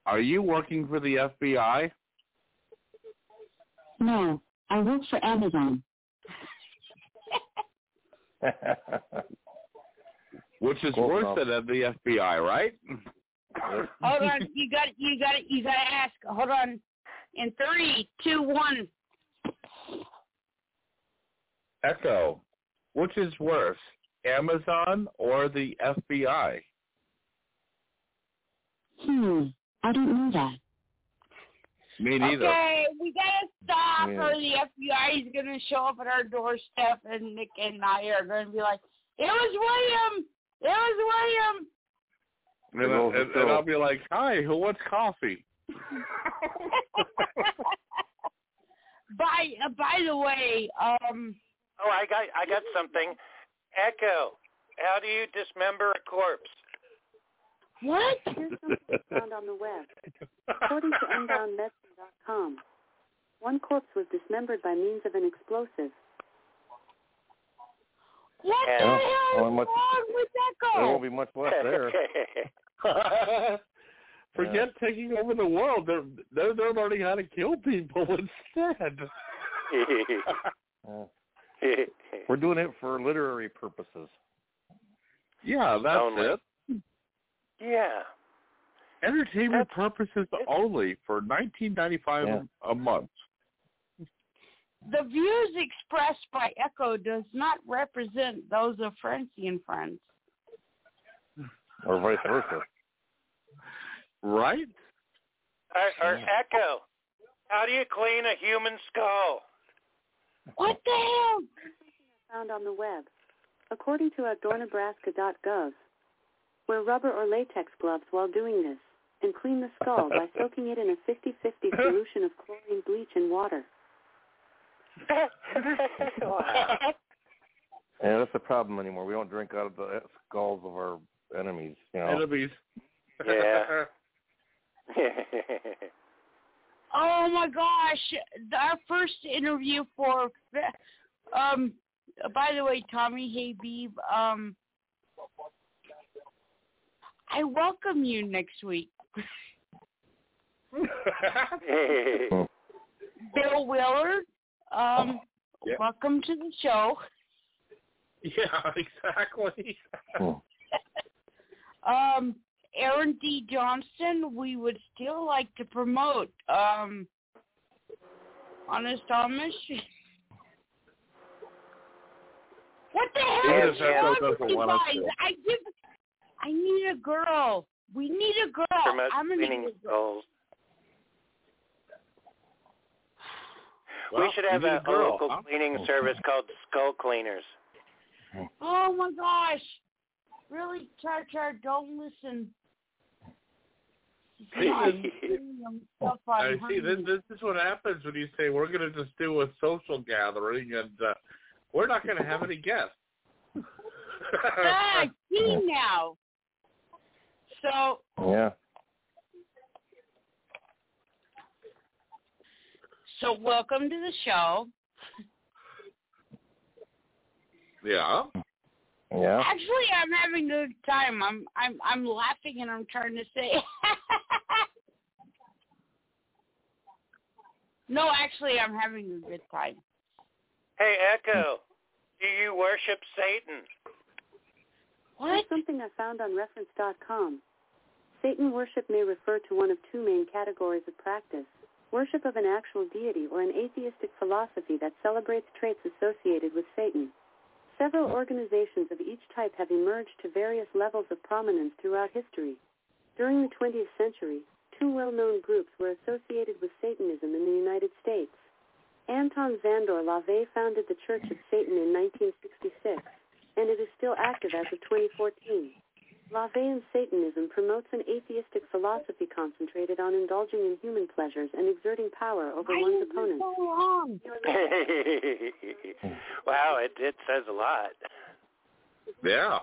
E: are you working for the FBI?
I: No, I work for Amazon.
E: Which is
F: Close
E: worse
F: enough.
E: than the FBI, right?
D: Hold on, you got you got you got to ask. Hold on. In three, two, one.
E: Echo, which is worse, Amazon or the FBI?
I: Hmm. I don't know that.
E: Me neither.
D: Okay, we gotta stop,
E: Yeah.
D: or the FBI is gonna show up at our doorstep, and Nick and I are gonna be like, "It was William. It was William."
E: And, I- and, and I'll be like, "Hi, who wants coffee?"
D: by uh, by the way, um,
G: Oh, I got I got something. Echo. How do you dismember a corpse?
D: What?
I: Here's something found on the web. According to UnboundMedicine.com, one corpse was dismembered by means of an explosive.
D: what
F: Yeah.
D: the hell
F: Well,
D: is
F: much-
D: wrong with
F: There won't be much left there.
E: Forget taking over the world. They're they're, they're learning how to kill people instead.
F: We're doing it for literary purposes.
E: yeah, that's
G: Only.
E: it.
G: yeah.
E: Entertainment purposes only for nineteen ninety five
F: Yeah.
E: a month.
D: The views expressed by Echo does not represent those of Francie and Friends.
F: Or vice versa.
E: Right?
G: Or, or Echo. How do you clean a human skull?
D: What the hell?
I: Found on the web. According to outdoornebraska.gov, wear rubber or latex gloves while doing this and clean the skull by soaking it in a 50-50 solution of chlorine bleach and water.
F: Yeah, that's the problem anymore. We don't drink out of the skulls of our enemies. You know.
E: Enemies.
G: Yeah.
D: Oh my gosh! Our first interview for, um, by the way, Tommy Habeeb, um, I welcome you next week. Bill Willard, um,
E: Yeah.
D: welcome to the show.
E: Yeah, exactly.
D: Um, Aaron D. Johnston, we would still like to promote. Um, Honest Amish. What the hell
E: Even
D: is
E: if Echo
D: wrong with
E: doesn't
D: you
E: want us
D: guys? I give. I need a girl. We need a girl.
G: Promote
D: I'm gonna need a girl.
E: Well,
G: we should have a,
E: a
G: local
E: huh?
G: cleaning service called Skull Cleaners.
D: Oh my gosh! Really, Char Char, don't listen.
E: See,
D: God,
E: this-
D: stuff on
E: I see. This, this is what happens when you say we're going to just do a social gathering and uh, we're not going to have any guests.
D: ah, see now. So
F: Yeah.
D: So welcome to the show.
E: yeah.
F: Yeah.
D: Actually, I'm having a good time. I'm I'm I'm laughing and I'm trying to say. no, actually, I'm having a good time.
G: Hey, Echo, do you worship Satan? What?
I: Here's something I found on reference.com. Satan worship may refer to one of two main categories of practice. Worship of an actual deity or an atheistic philosophy that celebrates traits associated with Satan. Several organizations of each type have emerged to various levels of prominence throughout history. During the 20th century, two well-known groups were associated with Satanism in the United States. Anton Szandor LaVey founded the Church of Satan in 1966, and it is still active as of 2014. LaVeyan Satanism promotes an atheistic philosophy concentrated on indulging in human pleasures and exerting power over
D: Why
I: one's
D: is this
I: opponents.
D: so long?
G: wow, it it says a lot.
E: Yeah.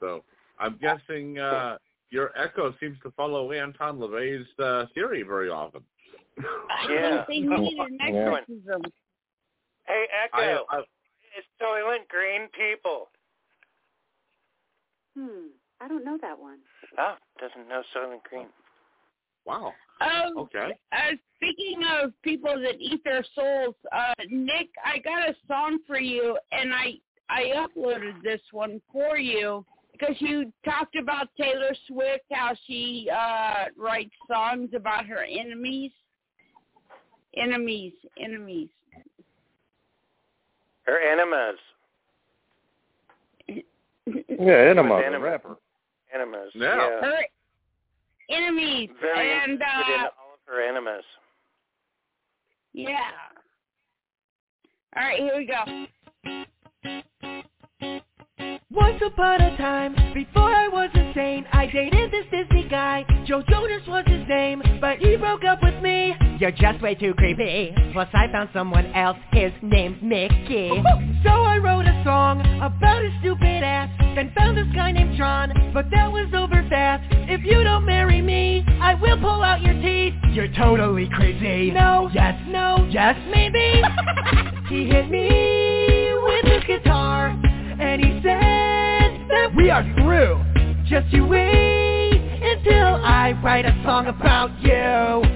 E: So I'm guessing uh, your echo seems to follow Anton LaVey's uh, theory very often.
G: Yeah.
D: They need an exorcism.
G: Hey, Echo,
E: I, I,
G: it's Soylent Green people.
I: Hmm, I don't know that one.
G: Oh, doesn't know Soylent Green.
E: wow.
D: Um,
E: Okay.
D: uh, speaking of people that eat their souls, uh, Nick, I got a song for you, and I I uploaded this one for you. because you talked about Taylor Swift, how she uh writes songs about her enemies. Enemies, enemies.
G: Her enemas.
F: Yeah, Enema, the
G: enema.
F: rapper.
G: Enemas.
E: Yeah.
G: Yeah.
D: Her enemies,
G: Very
D: and
G: interested in
D: uh,
G: all of her enemas.
D: yeah. All right, here we go.
A: Once upon a time, before I was insane, I dated this Disney guy. Joe Jonas was his name, but he broke up with me. You're just way too creepy. Plus, I found someone else. His name's Mickey. so I wrote a song about his stupid ass. Then found this guy named John, but that was over fast. If you don't marry me, I will pull out your teeth. You're totally crazy. No. Yes. No. Yes. Maybe. he hit me with his guitar, and he said we are through. Just you wait until I write a song about you.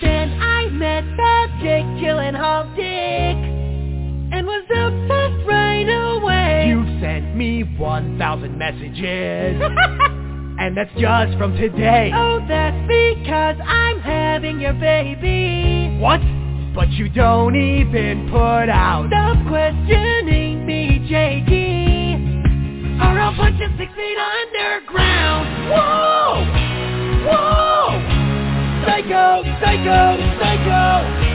A: Then I met that Dick Gyllenhaal Dick and was obsessed right away. You sent me 1,000 messages. and that's just from today. Oh, that's because I'm having your baby. What? But you don't even put out. Stop questioning me, JD. Or I'll put you six feet underground. Whoa! Whoa! Psycho! Psycho! Psycho!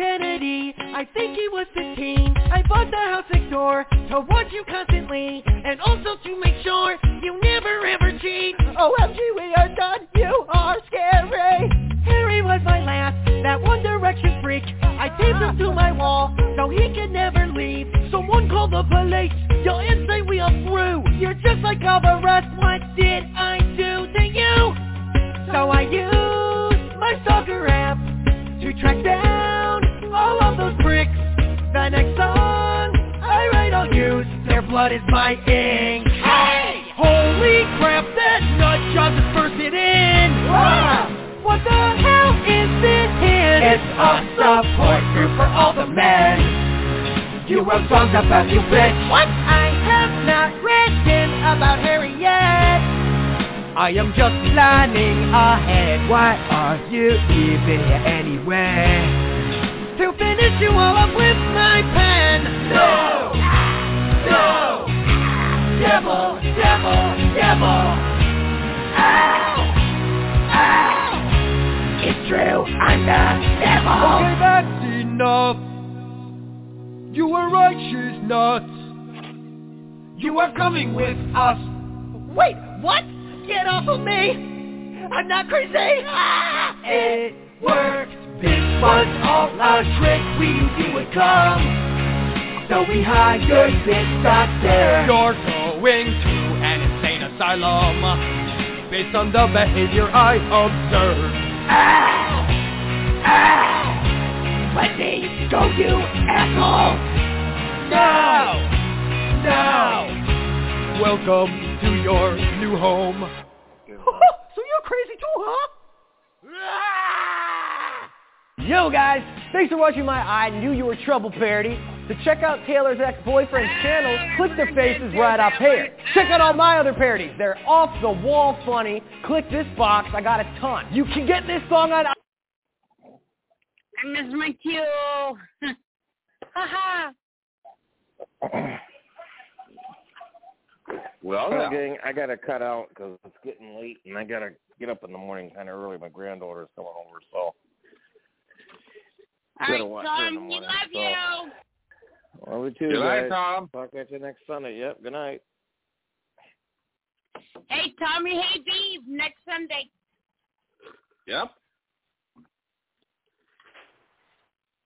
A: Kennedy, I think he was 15. I bought the house next door to watch you constantly, and also to make sure you never ever cheat. Oh, OMG, we are done. You are scary. Harry was my last, that One Direction freak. I taped him to my wall so he could never leave. Someone call the police. You'll insane we are through. You're just like all the rest. What did I do to you? So I used my stalker app to track down all of those bricks. The next song I write, I'll use their blood is my ink. Hey! Holy crap, that nut is bursted in. Ah! What the hell is this hint? It's a support group for all the men. You wrote songs about you, bitch. What? I have not written about Harry yet. I am just planning ahead. Why are you even here anyway? To finish you all up with my pen. No! No! Devil! Devil! Devil! Ow! Ow! It's true, I'm the devil! Okay, that's enough. You were right, she's nuts. You are coming with us. Wait, what? Get off of me! I'm not crazy! Ah! It worked. This was all a trick. We knew you would come. So we hired this doctor. You're going to an insane asylum based on the behavior I observed. Let me go, you asshole! No! No! Welcome to your new home. so you're crazy too, huh?
N: Yo guys, thanks for watching my I Knew You Were Trouble parody. To check out Taylor's ex-boyfriend's channel, click the faces right up here. Check out all my other parodies. They're off the wall funny. Click this box. I got a ton. You can get this song on
D: I miss my cue. Haha.
E: Well,
F: Well,
E: now.
F: gang, I gotta cut out because it's getting late, and I gotta get up in the morning kind of early. My granddaughter's coming over, so
D: All
F: gotta
D: right,
F: watch her in the
D: Tom, we love
F: so.
D: you.
F: Love you too,
E: Good night,
F: guys.
E: Tom.
F: Talk at you next Sunday. Yep. Good night.
D: Hey, Tommy, hey, Beeve, next Sunday.
E: Yep.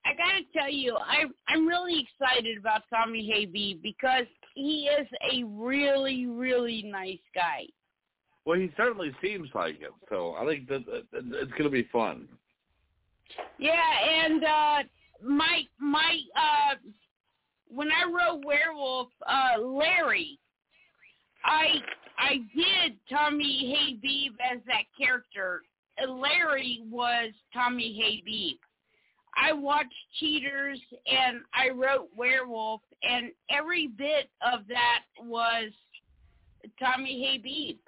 D: I gotta tell you, I I'm really excited about Tommy Habeeb because he is a really, really nice guy.
E: Well, he certainly seems like it, so I think that, that, that it's going to be fun.
D: Yeah, and uh my my uh when I wrote Werewolf, uh Larry, I I did Tommy Habeeb as that character. Larry was Tommy Habeeb. I watched Cheaters and I wrote Werewolf, and every bit of that was Tommy Habeeb.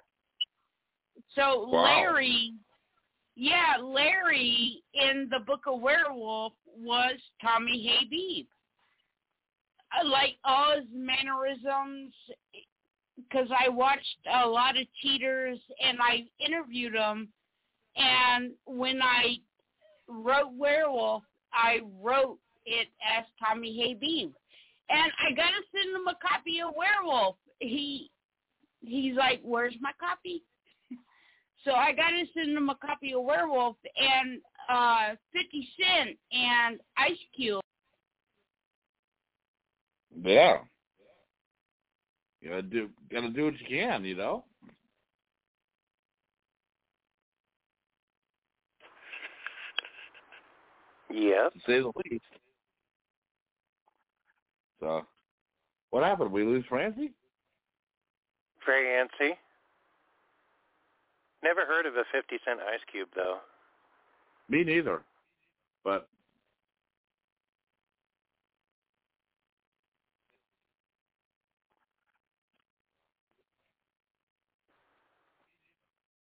D: So
E: Wow.
D: Larry, yeah, Larry in the Book of Werewolf was Tommy Habeeb. Like all his mannerisms because I watched a lot of cheaters and I interviewed him. And when I wrote Werewolf, I wrote it as Tommy Habeeb. And I gotta send him a copy of Werewolf. He he's like, Where's my copy? So I gotta send him a copy of Werewolf and uh fifty Cent and Ice Cube.
E: Yeah. You gotta do gotta do what you can, you know?
G: Yeah.
E: To say the least. So what happened? We lose Francie?
G: Francie. Never heard of a 50 cent ice cube, though.
E: Me neither. But